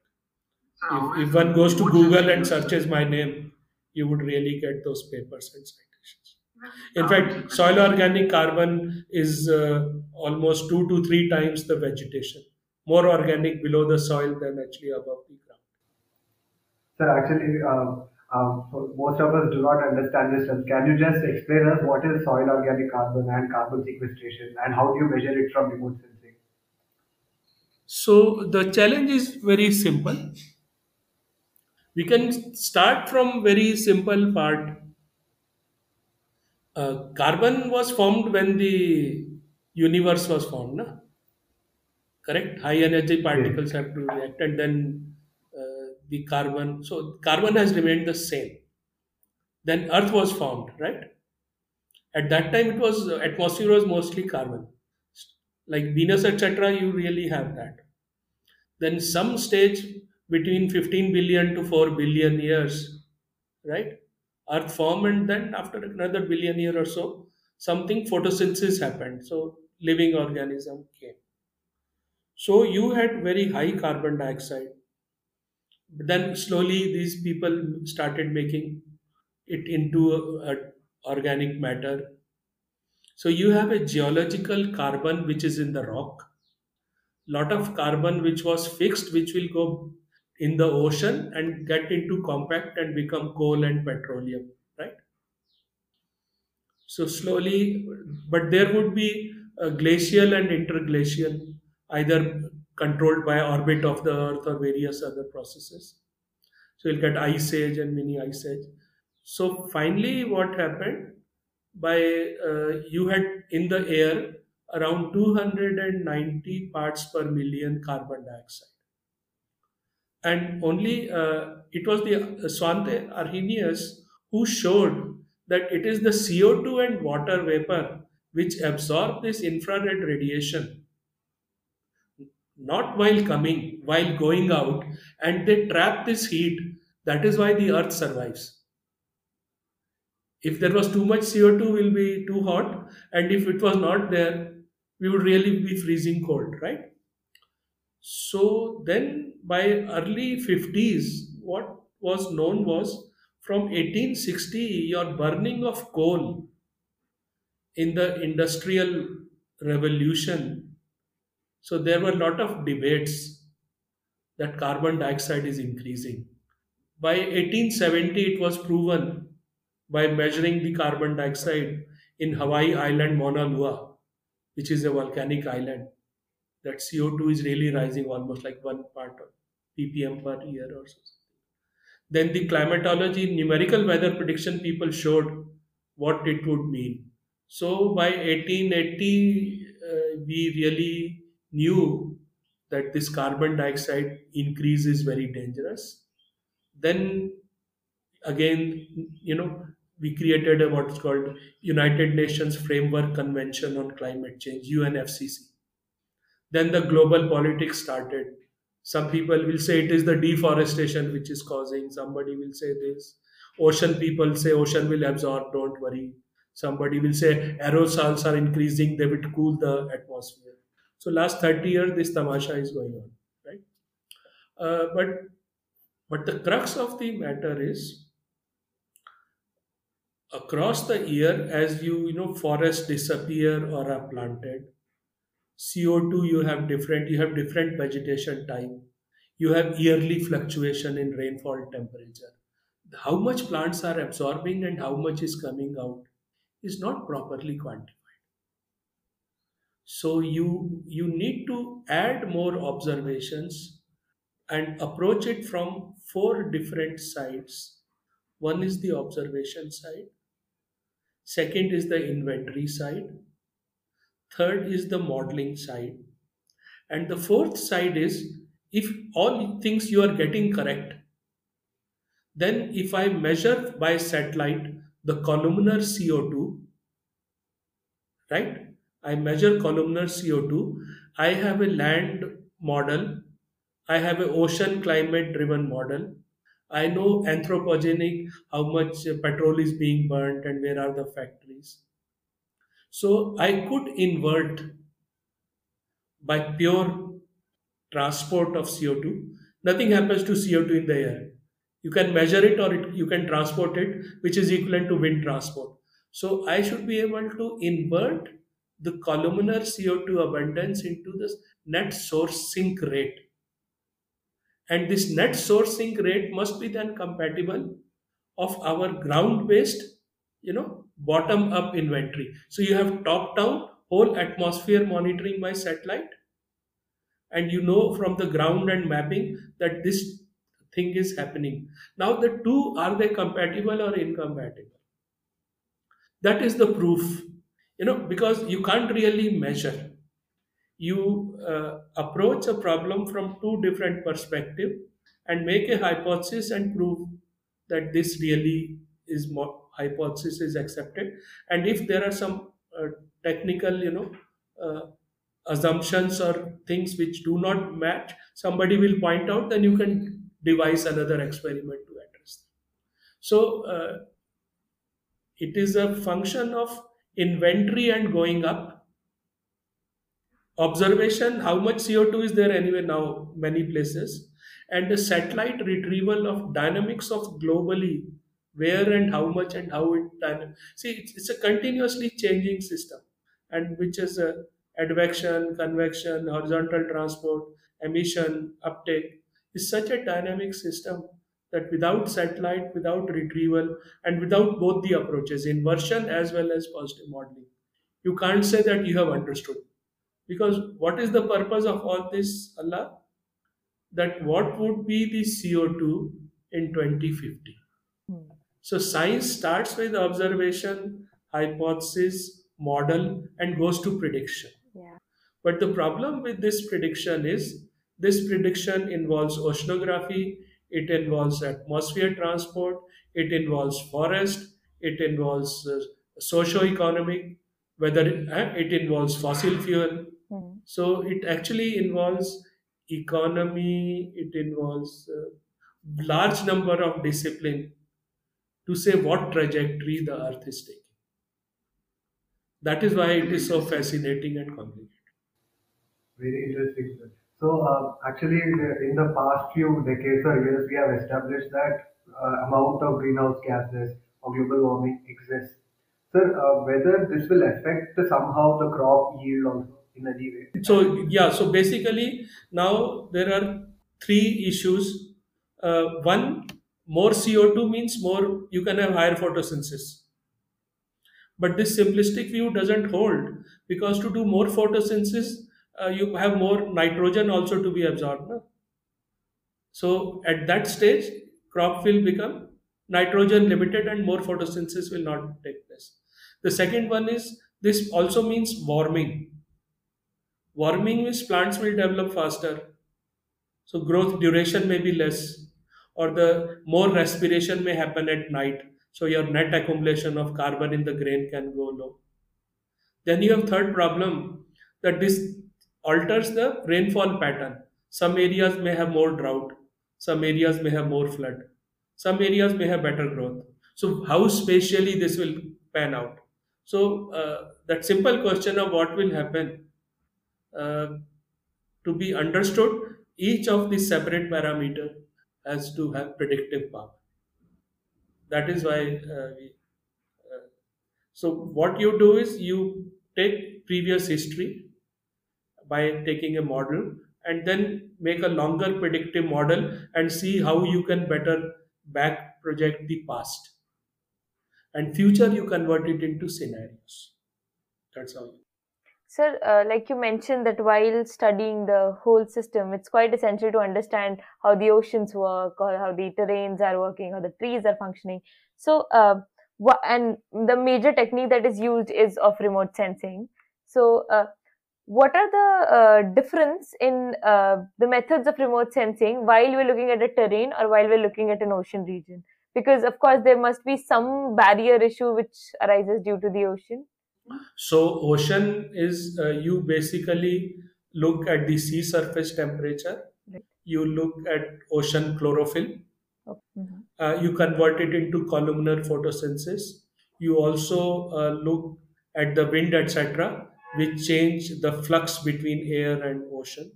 If, if one goes to Google and searches my name, you would really get those papers and citations. In fact, soil organic carbon is uh, almost two to three times the vegetation, more organic below the soil than actually above the ground. Sir, actually, uh, um, so most of us do not understand this term. Can you just explain us what is soil organic carbon and carbon sequestration and how do you measure it from remote sensing? So the challenge is very simple. We can start from very simple part. Uh, carbon was formed when the universe was formed, na? correct? High energy Yes. particles have to react, and then the carbon. So carbon has remained the same. Then Earth was formed, right? At that time, it was uh, atmosphere was mostly carbon. Like Venus, etc. You really have that. Then some stage between 15 billion to 4 billion years, right? Earth formed, and then after another billion year or so, something photosynthesis happened. So living organism came. So you had very high carbon dioxide. But then slowly these people started making it into a, a organic matter. So you have a geological carbon which is in the rock, lot of carbon which was fixed, which will go in the ocean and get into compact and become coal and petroleum, right? So slowly, but there would be glacial and interglacial, either controlled by orbit of the Earth or various other processes. So you'll get ice age and mini ice age. So finally, what happened? By uh, you had in the air around 290 parts per million carbon dioxide, and only uh, it was the uh, Svante Arrhenius who showed that it is the CO2 and water vapor which absorb this infrared radiation not while coming, while going out, and they trap this heat. That is why the earth survives. If there was too much CO2, will be too hot, and if it was not there, we would really be freezing cold, right? So then by early 50s, what was known was from 1860, your burning of coal in the industrial revolution. So there were a lot of debates that carbon dioxide is increasing. By 1870, it was proven by measuring the carbon dioxide in Hawaii island Mauna Loa, which is a volcanic island, that CO2 is really rising almost like one part of ppm per year or so. Then the climatology, numerical weather prediction people showed what it would mean. So by 1880, uh, we really knew that this carbon dioxide increase is very dangerous. Then again, you know, we created a what's called United Nations Framework Convention on Climate Change, UNFCCC. Then the global politics started. Some people will say it is the deforestation which is causing. Somebody will say this. Ocean people say ocean will absorb, don't worry. Somebody will say aerosols are increasing, they will cool the atmosphere. So last 30 years, this tamasha is going on, right? Uh, but but the crux of the matter is across the year as you you know forests disappear or are planted co2 you have different you have different vegetation time you have yearly fluctuation in rainfall temperature how much plants are absorbing and how much is coming out is not properly quantified. So you you need to add more observations and approach it from four different sides. One is the observation side, second is the inventory side, third is the modeling side, and the fourth side is if all things you are getting correct, then if I measure by satellite the columnar CO2, right? I measure columnar CO2. I have a land model. I have an ocean climate driven model. I know anthropogenic, how much petrol is being burnt and where are the factories. So I could invert by pure transport of CO2. Nothing happens to CO2 in the air. You can measure it or it, you can transport it, which is equivalent to wind transport. So I should be able to invert the columnar CO2 abundance into the net source sink rate. And this net source sink rate must be then compatible of our ground based, you know, bottom up inventory. So you have top down whole atmosphere monitoring by satellite and you know from the ground and mapping that this thing is happening. Now, the two are they compatible or incompatible? That is the proof, you know, because you can't really measure. You uh, approach a problem from two different perspective and make a hypothesis and prove that this really is more hypothesis is accepted. And if there are some uh, technical, you know, uh, assumptions or things which do not match, somebody will point out, then you can devise another experiment to address them. So uh, it is a function of inventory and going up. Observation, how much CO2 is there anyway now, many places, and the satellite retrieval of dynamics of globally, where and how much and how it done. See, it's, it's a continuously changing system, and which is a advection, convection, horizontal transport, emission, uptake is such a dynamic system that without satellite, without retrieval, and without both the approaches, inversion as well as positive modeling, you can't say that you have understood. Because what is the purpose of all this, Allah? That what would be the CO2 in 2050? Hmm. So science starts with observation, hypothesis, model, and goes to prediction. Yeah. But the problem with this prediction is this prediction involves oceanography, it involves atmosphere transport, it involves forest, it involves uh, socio-economic, whether it, uh, it involves fossil fuel. Hmm. So it actually involves economy, it involves uh, large number of discipline to say what trajectory the earth is taking. That is why it is so fascinating and complicated. Very interesting, sir. So uh, actually, in the past few decades or years, we have established that uh, amount of greenhouse gases or global warming exists. Sir, uh, whether this will affect somehow the crop yield also in any way? So yeah, so basically now there are three issues. Uh, one, more CO2 means more you can have higher photosynthesis. But this simplistic view doesn't hold because to do more photosynthesis, uh, you have more nitrogen also to be absorbed. No? So at that stage, crop will become nitrogen limited and more photosynthesis will not take place. The second one is this also means warming. Warming means plants will develop faster. So growth duration may be less, or the more respiration may happen at night. So your net accumulation of carbon in the grain can go low. Then you have third problem that this alters the rainfall pattern. Some areas may have more drought, some areas may have more flood, some areas may have better growth. So how spatially this will pan out? So uh, that simple question of what will happen uh, to be understood, each of these separate parameter has to have predictive power. That is why uh, we. Uh, so what you do is you take previous history by taking a model and then make a longer predictive model and see how you can better back project the past and future you convert it into scenarios. That's all. Sir, uh, like you mentioned that while studying the whole system, it's quite essential to understand how the oceans work or how the terrains are working, how the trees are functioning. So, uh, and the major technique that is used is of remote sensing. So, uh, what are the uh, difference in uh, the methods of remote sensing while we're looking at a terrain or while we're looking at an ocean region? Because of course there must be some barrier issue which arises due to the ocean. So ocean is uh, you basically look at the sea surface temperature. Right. You look at ocean chlorophyll. Oh, mhm. Uh, you convert it into columnar photosynthesis. You also uh, look at the wind, etc., which change the flux between air and ocean.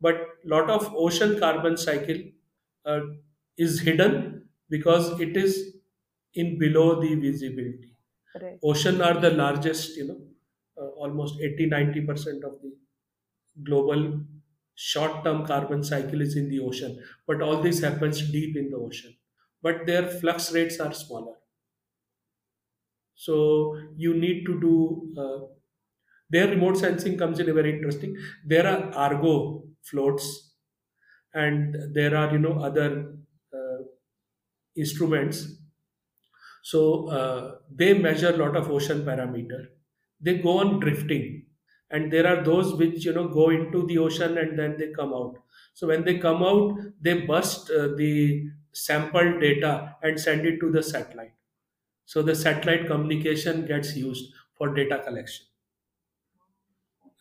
But lot of ocean carbon cycle uh, is hidden because it is in below the visibility Right. ocean are the largest you know uh, almost 80 90% of the global short term carbon cycle is in the ocean but all this happens deep in the ocean but their flux rates are smaller so you need to do uh, their remote sensing comes in a very interesting there are argo floats and there are you know other uh, instruments so uh, they measure a lot of ocean parameter. They go on drifting, and there are those which you know go into the ocean and then they come out. So when they come out, they burst uh, the sample data and send it to the satellite. So the satellite communication gets used for data collection.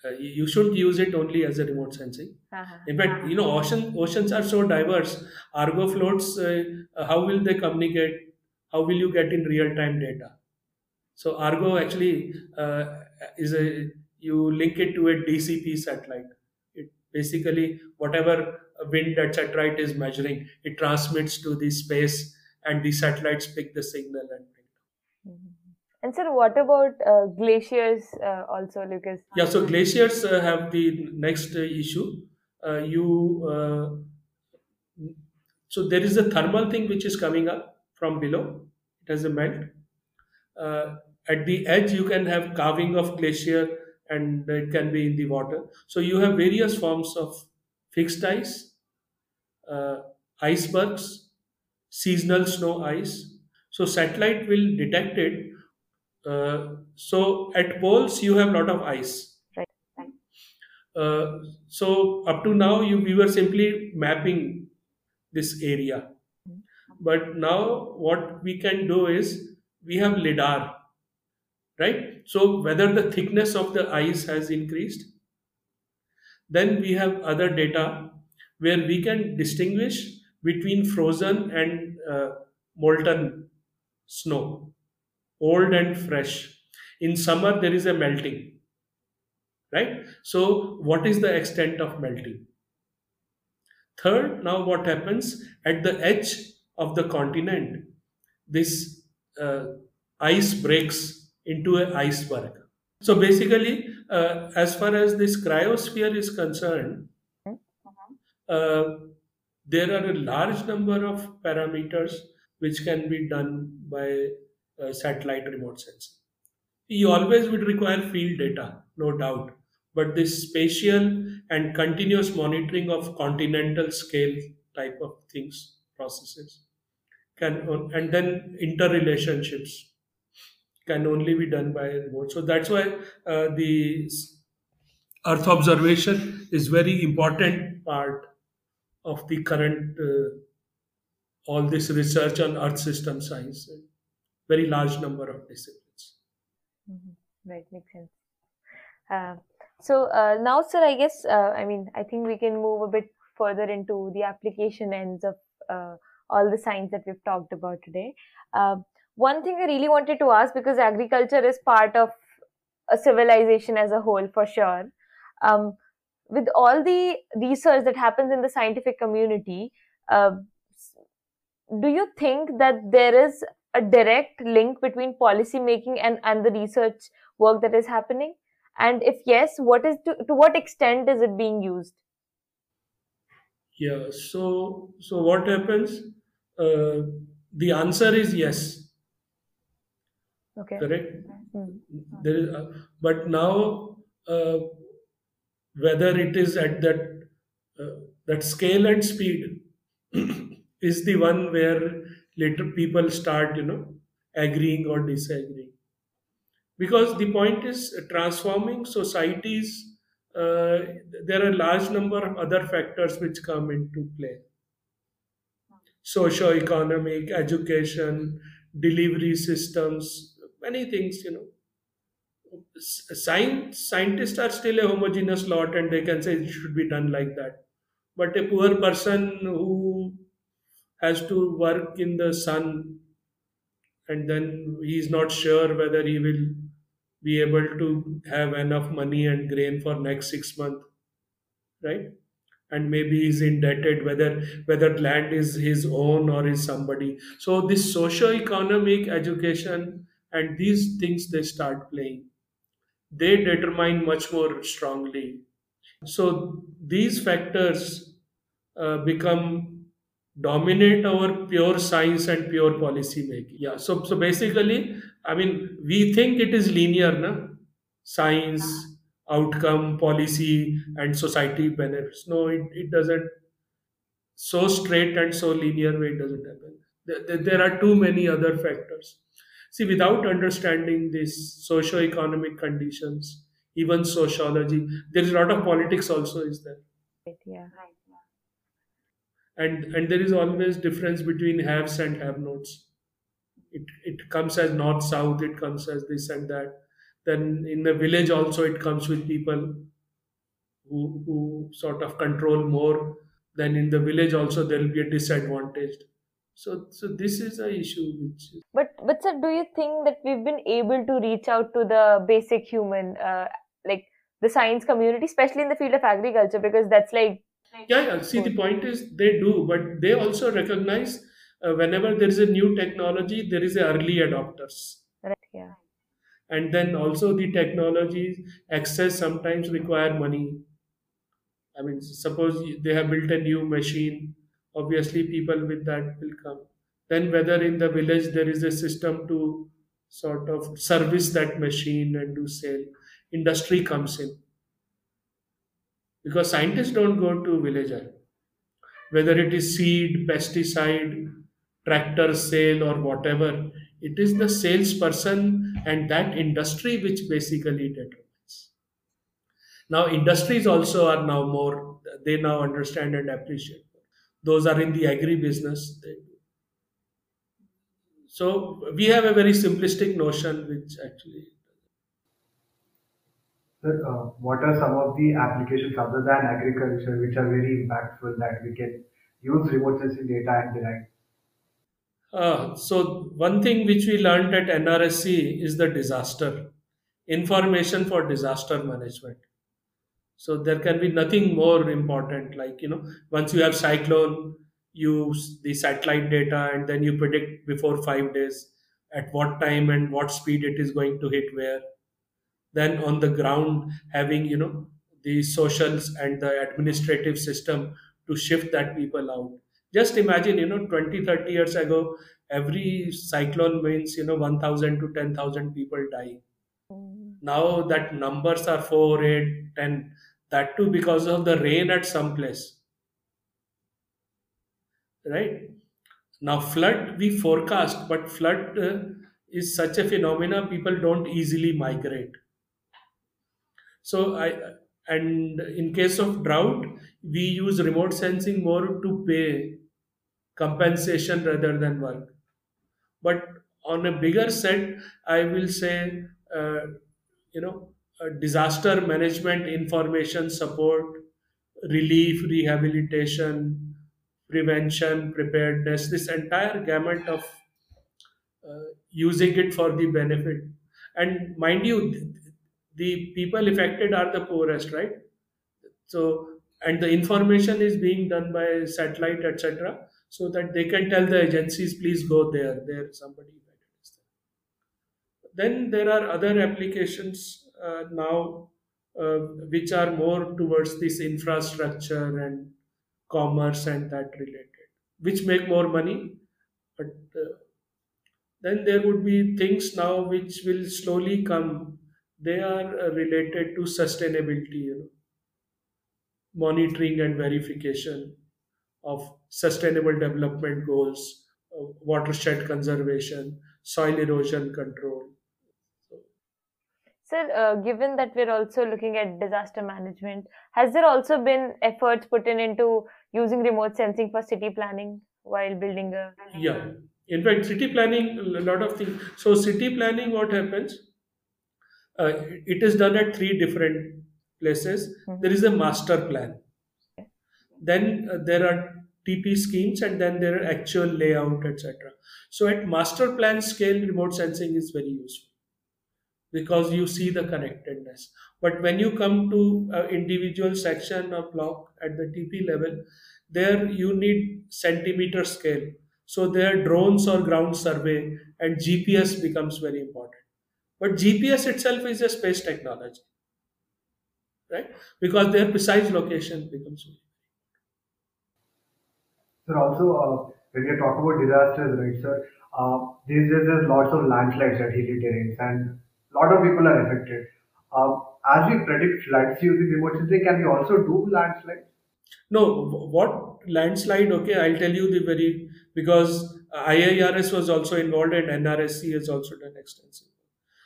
Uh, you shouldn't use it only as a remote sensing. Uh-huh. In fact, you know, ocean oceans are so diverse. Argo floats. Uh, how will they communicate? How will you get in real time data? So Argo actually uh, is a you link it to a DCP satellite. It basically whatever wind etc. it is measuring, it transmits to the space, and the satellites pick the signal and bring it. And sir, what about uh, glaciers uh, also, Lucas? Yeah, so glaciers uh, have the next uh, issue. Uh, you uh, so there is a thermal thing which is coming up from below. It has a melt. At the edge, you can have calving of glacier, and it can be in the water. So you have various forms of fixed ice, icebergs, seasonal snow ice. So satellite will detect it. Uh, so at poles, you have lot of ice. Right. Uh, so up to now, you we were simply mapping this area, but now what we can do is we have lidar, right? So whether the thickness of the ice has increased, then we have other data where we can distinguish between frozen and uh, molten snow, old and fresh. In summer, there is a melting, right? So, what is the extent of melting? Third, now what happens at the edge of the continent? This uh, ice breaks into an iceberg. So basically, uh, as far as this cryosphere is concerned, uh, there are a large number of parameters which can be done by uh, satellite remote sensing. You always would require field data, no doubt, but this spatial and continuous monitoring of continental scale type of things, processes, can and then interrelationships can only be done by remote. So that's why uh, the Earth observation is very important part of the current uh, all this research on Earth system science. Very large number of disciplines. Mhm. Right, makes sense. Uh, so uh, now, sir, I guess uh, I mean I think we can move a bit further into the application ends of uh, all the science that we've talked about today. Uh, one thing I really wanted to ask because agriculture is part of a civilization as a whole, for sure. Um, with all the research that happens in the scientific community, uh, do you think that there is a direct link between policy making and, and the research work that is happening? And if yes, what is to, to what extent is it being used? Yeah. So so what happens? Uh, the answer is yes. Okay. correct Hmm. there is, uh, but now uh, whether it is at that uh, that scale and speed (clears throat) is the one where later people start you know agreeing or disagreeing. Because the point is uh, transforming societies uh, there are a large number of other factors which come into play. Socio-economic education delivery systems many things you know. Science scientists are still a homogeneous lot and they can say it should be done like that. But a poor person who has to work in the sun and then he's not sure whether he will be able to have enough money and grain for next 6 months right? And maybe he's indebted whether whether land is his own or is somebody. So this socio-economic education and these things they start playing. They determine much more strongly. So these factors uh, become dominate our pure science and pure policy making. Yeah. So so basically, I mean, we think it is linear, na? Science, outcome, policy, and society benefits. No, it, it doesn't. So straight and so linear way it doesn't happen. There, there are too many other factors. See, without understanding these socio-economic conditions, even sociology, there is a lot of politics also is there yeah. And and there is always difference between haves and have nots it it comes as north south it comes as this and that. Then in the village also it comes with people who who sort of control more. Then in the village also there will be a disadvantage so so this is a issue which But but sir, do you think that we've been able to reach out to the basic human, uh, like the science community, especially in the field of agriculture, because that's like yeah, yeah see the point is they do but they also recognize uh, whenever there is a new technology there is a early adopters. Right, yeah, and then also the technology access sometimes require money. I mean suppose they have built a new machine obviously people with that will come. Then whether in the village there is a system to sort of service that machine and do sale industry comes in because scientists don't go to villager. Whether it is seed pesticide tractor sale or whatever it is the salesperson and that industry which basically determines. Now industries also are now more they now understand and appreciate. Those are in the agri business so we have a very simplistic notion which actually Sir, uh, what are some of the applications other than agriculture which are very impactful that we can use remote sensing data and derive? Uh, so one thing which we learned at NRSC is the disaster information for disaster management. So there can be nothing more important. Like you know, once you have cyclone, use the satellite data and then you predict before five days at what time and what speed it is going to hit where. Then on the ground, having you know the socials and the administrative system to shift that people out. Just imagine you know 20 30 years ago every cyclone means you know 1000 to 10000 people dying now that numbers are 4 8 10 that too because of the rain at some place. Right? Now flood we forecast but flood uh, is such a phenomena people don't easily migrate so i and in case of drought we use remote sensing more to pay compensation rather than work. But on a bigger set i will say uh, you know uh, disaster management information support relief rehabilitation prevention preparedness this entire gamut of uh, using it for the benefit. And mind you the people affected are the poorest right so and the information is being done by satellite etc so that they can tell the agencies please go there there somebody then there are other applications uh, now uh, which are more towards this infrastructure and commerce and that related which make more money but uh, then there would be things now which will slowly come. They are uh, related to sustainability, you know, monitoring and verification of sustainable development goals, uh, watershed conservation, soil erosion control. Sir, uh, given that we're also looking at disaster management, has there also been efforts put in into using remote sensing for city planning while building a Yeah. In fact, city planning, a lot of things. So, city planning, what happens? Uh, it is done at three different places. Mhm. There is a master plan. Then uh, there are TP schemes, and then there are actual layout, etc. So, at master plan scale, remote sensing is very useful because you see the connectedness. But when you come to uh, individual section or block at the TP level, there you need centimeter scale. So there are drones or ground survey and GPS becomes very important. But GPS itself is a space technology, right? Because their precise location becomes. Sir, also, uh, when we talk about disasters, right, sir, uh, these days there's lots of landslides at hilly terrains and a lot of people are affected. Um, as we predict floods using remote sensing, can we also do landslides? No, what landslide? Okay, I'll tell you the very because IIRS was also involved and NRSC has also done extensive.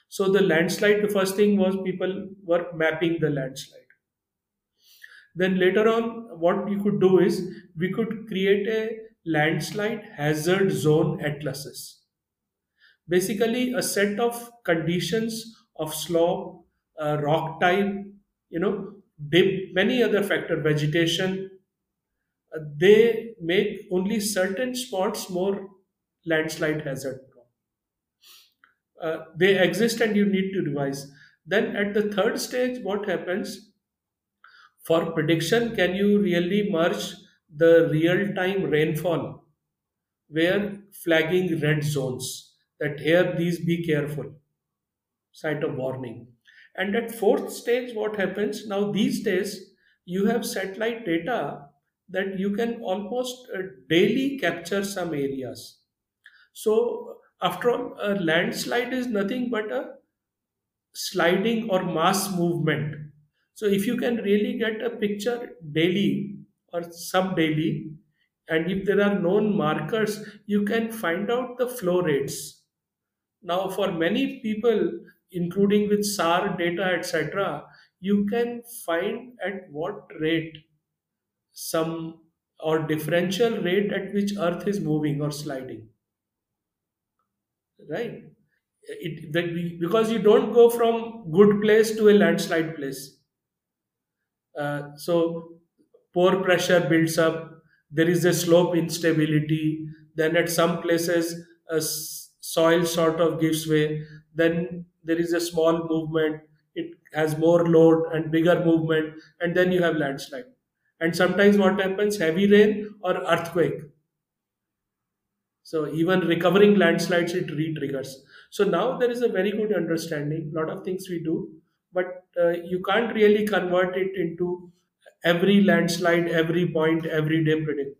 So the landslide, the first thing was people were mapping the landslide. Then later on, what we could do is we could create a landslide hazard zone atlases. Basically, a set of conditions of slope, uh, rock type, you know, dip, many other factor, vegetation. uh, they make only certain spots more landslide hazard. Uh, they exist and you need to revise. Then at the third stage, what happens? For prediction, can you really merge the real time rainfall where flagging red zones that here these be careful, site of warning. And at fourth stage, what happens now these days you have satellite data that you can almost uh, daily capture some areas. So after all, a landslide is nothing but a sliding or mass movement. So if you can really get a picture daily or sub daily, and if there are known markers, you can find out the flow rates. Now, for many people, including with SAR data, etc., you can find at what rate some or differential rate at which Earth is moving or sliding. Right? It, that we, because you don't go from good place to a landslide place. Uh, so pore pressure builds up. There is a slope instability. Then at some places, a soil sort of gives way. Then there is a small movement. It has more load and bigger movement, and then you have landslide. And sometimes what happens? Heavy rain or earthquake. So even recovering landslides, it re-triggers. So now there is a very good understanding. A lot of things we do, but uh, you can't really convert it into every landslide, every point, every day predict.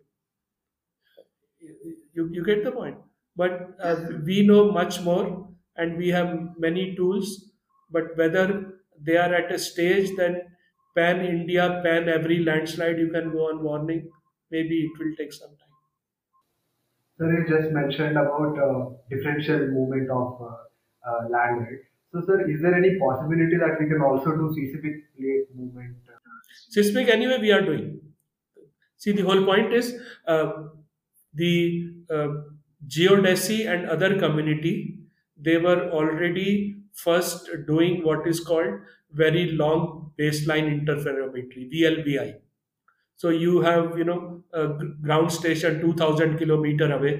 You, you get the point. But uh, we know much more, and we have many tools. But whether they are at a stage that pan India, pan every landslide, you can go on warning. Maybe it will take some time. Sir, you just mentioned about uh, differential movement of uh, uh, land, right? So, sir, is there any possibility that we can also do seismic plate movement? Seismic, anyway, we are doing. See, the whole point is uh, the uh, geodesy and other community, they were already first doing what is called very long baseline interferometry, VLBI. So you have, you know, a ground station 2000 kilometer away,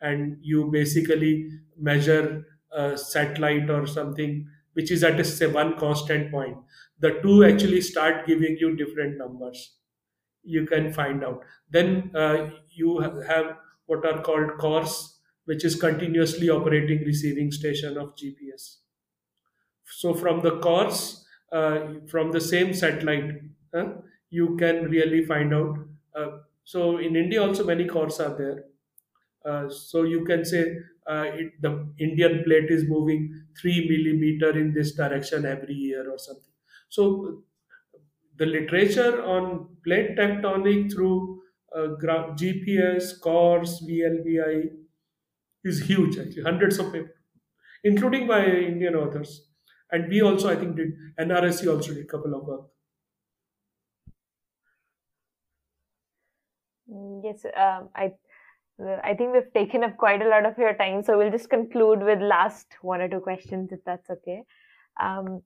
and you basically measure a satellite or something which is at a say one constant point. The two actually start giving you different numbers. You can find out. Then uh, you have what are called CORS, which is continuously operating receiving station of GPS. So from the CORS, uh, from the same satellite, you can really find out. Uh, so in India also many CORS are there. Uh, so you can say uh, it, the Indian plate is moving three millimeter in this direction every year or something. So the literature on plate tectonic through uh, GPS, CORS, VLBI is huge actually, hundreds of papers, including by Indian authors. And we also, I think, did NRSC also did a couple of work. Yes, um, I I think we've taken up quite a lot of your time, so we'll just conclude with last one or two questions, if that's okay. Um,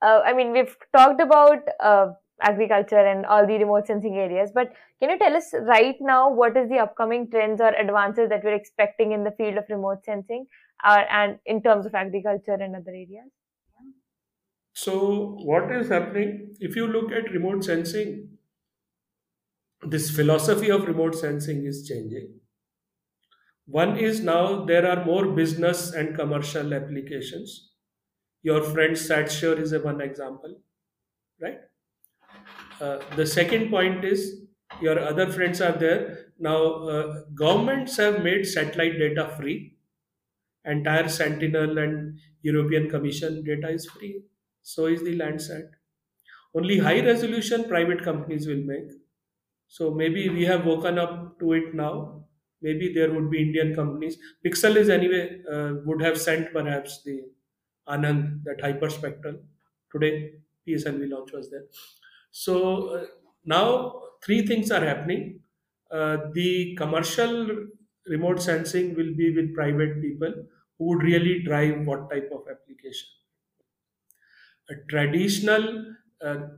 uh, I mean, we've talked about uh, agriculture and all the remote sensing areas, but can you tell us right now what is the upcoming trends or advances that we're expecting in the field of remote sensing, uh, and in terms of agriculture and other areas? So, what is happening? If you look at remote sensing, this philosophy of remote sensing is changing. One is now there are more business and commercial applications. Your friend SatSure is a one example, right? Uh, the second point is your other friends are there. Now, uh, governments have made satellite data free. Entire Sentinel and European Commission data is free. So is the Landsat. Only high resolution private companies will make so maybe we have woken up to it now. Maybe there would be Indian companies. Pixxel is anyway uh, would have sent perhaps the Anand that hyperspectral today. PSLV launch was there. So uh, now three things are happening. Uh, the commercial remote sensing will be with private people who would really drive what type of application. A traditional uh,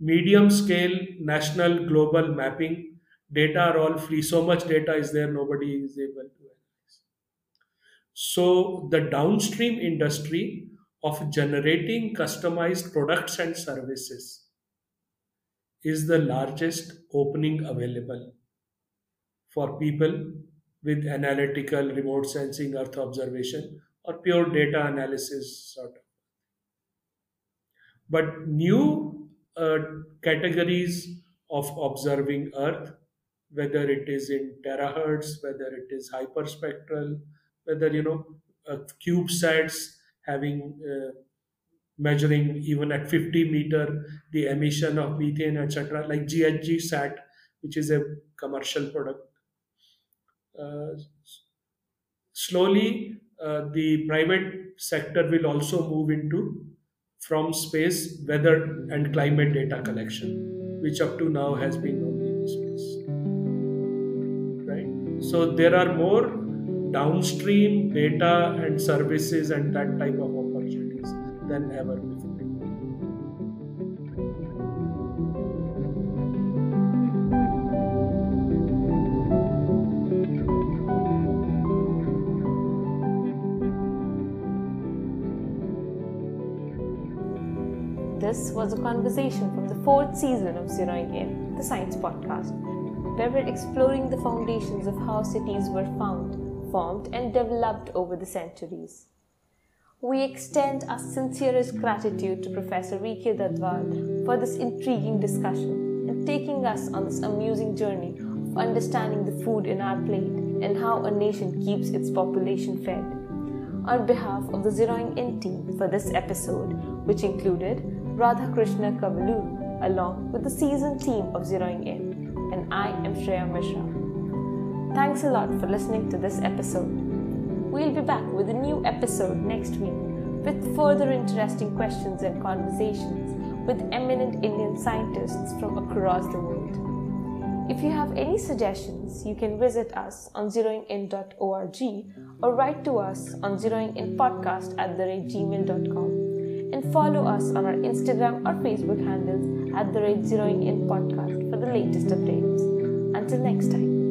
medium scale national global mapping. Data are all free. So much data is there nobody is able to analyze. So the downstream industry of generating customized products and services is the largest opening available for people with analytical remote sensing earth observation or pure data analysis sort of. But new uh, categories of observing Earth, whether it is in terahertz, whether it is hyperspectral, whether you know uh, CubeSats having uh, measuring even at 50 meter the emission of methane, etc., like GHGSat, which is a commercial product. Uh, slowly, uh, the private sector will also move into from space weather and climate data collection, which up to now has been only in space. Right? So there are more downstream data and services and that type of opportunities than ever before. This was a conversation from the fourth season of Zeroing In, the science podcast, where we're exploring the foundations of how cities were found, formed, and developed over the centuries. We extend our sincerest gratitude to Professor V.K. Dadhwal for this intriguing discussion and taking us on this amusing journey of understanding the food in our plate and how a nation keeps its population fed. On behalf of the Zeroing In team for this episode, which included Radhakrishna Kavaluru, along with the seasoned team of Zeroing In, and I am Shreya Mishra. Thanks a lot for listening to this episode. We'll be back with a new episode next week with further interesting questions and conversations with eminent Indian scientists from across the world. If you have any suggestions, you can visit us on zeroingin.org or write to us on zeroinginpodcast at the rate gmail.com and follow us on our Instagram or Facebook handles at the rate zeroing in podcast for the latest updates. Until next time.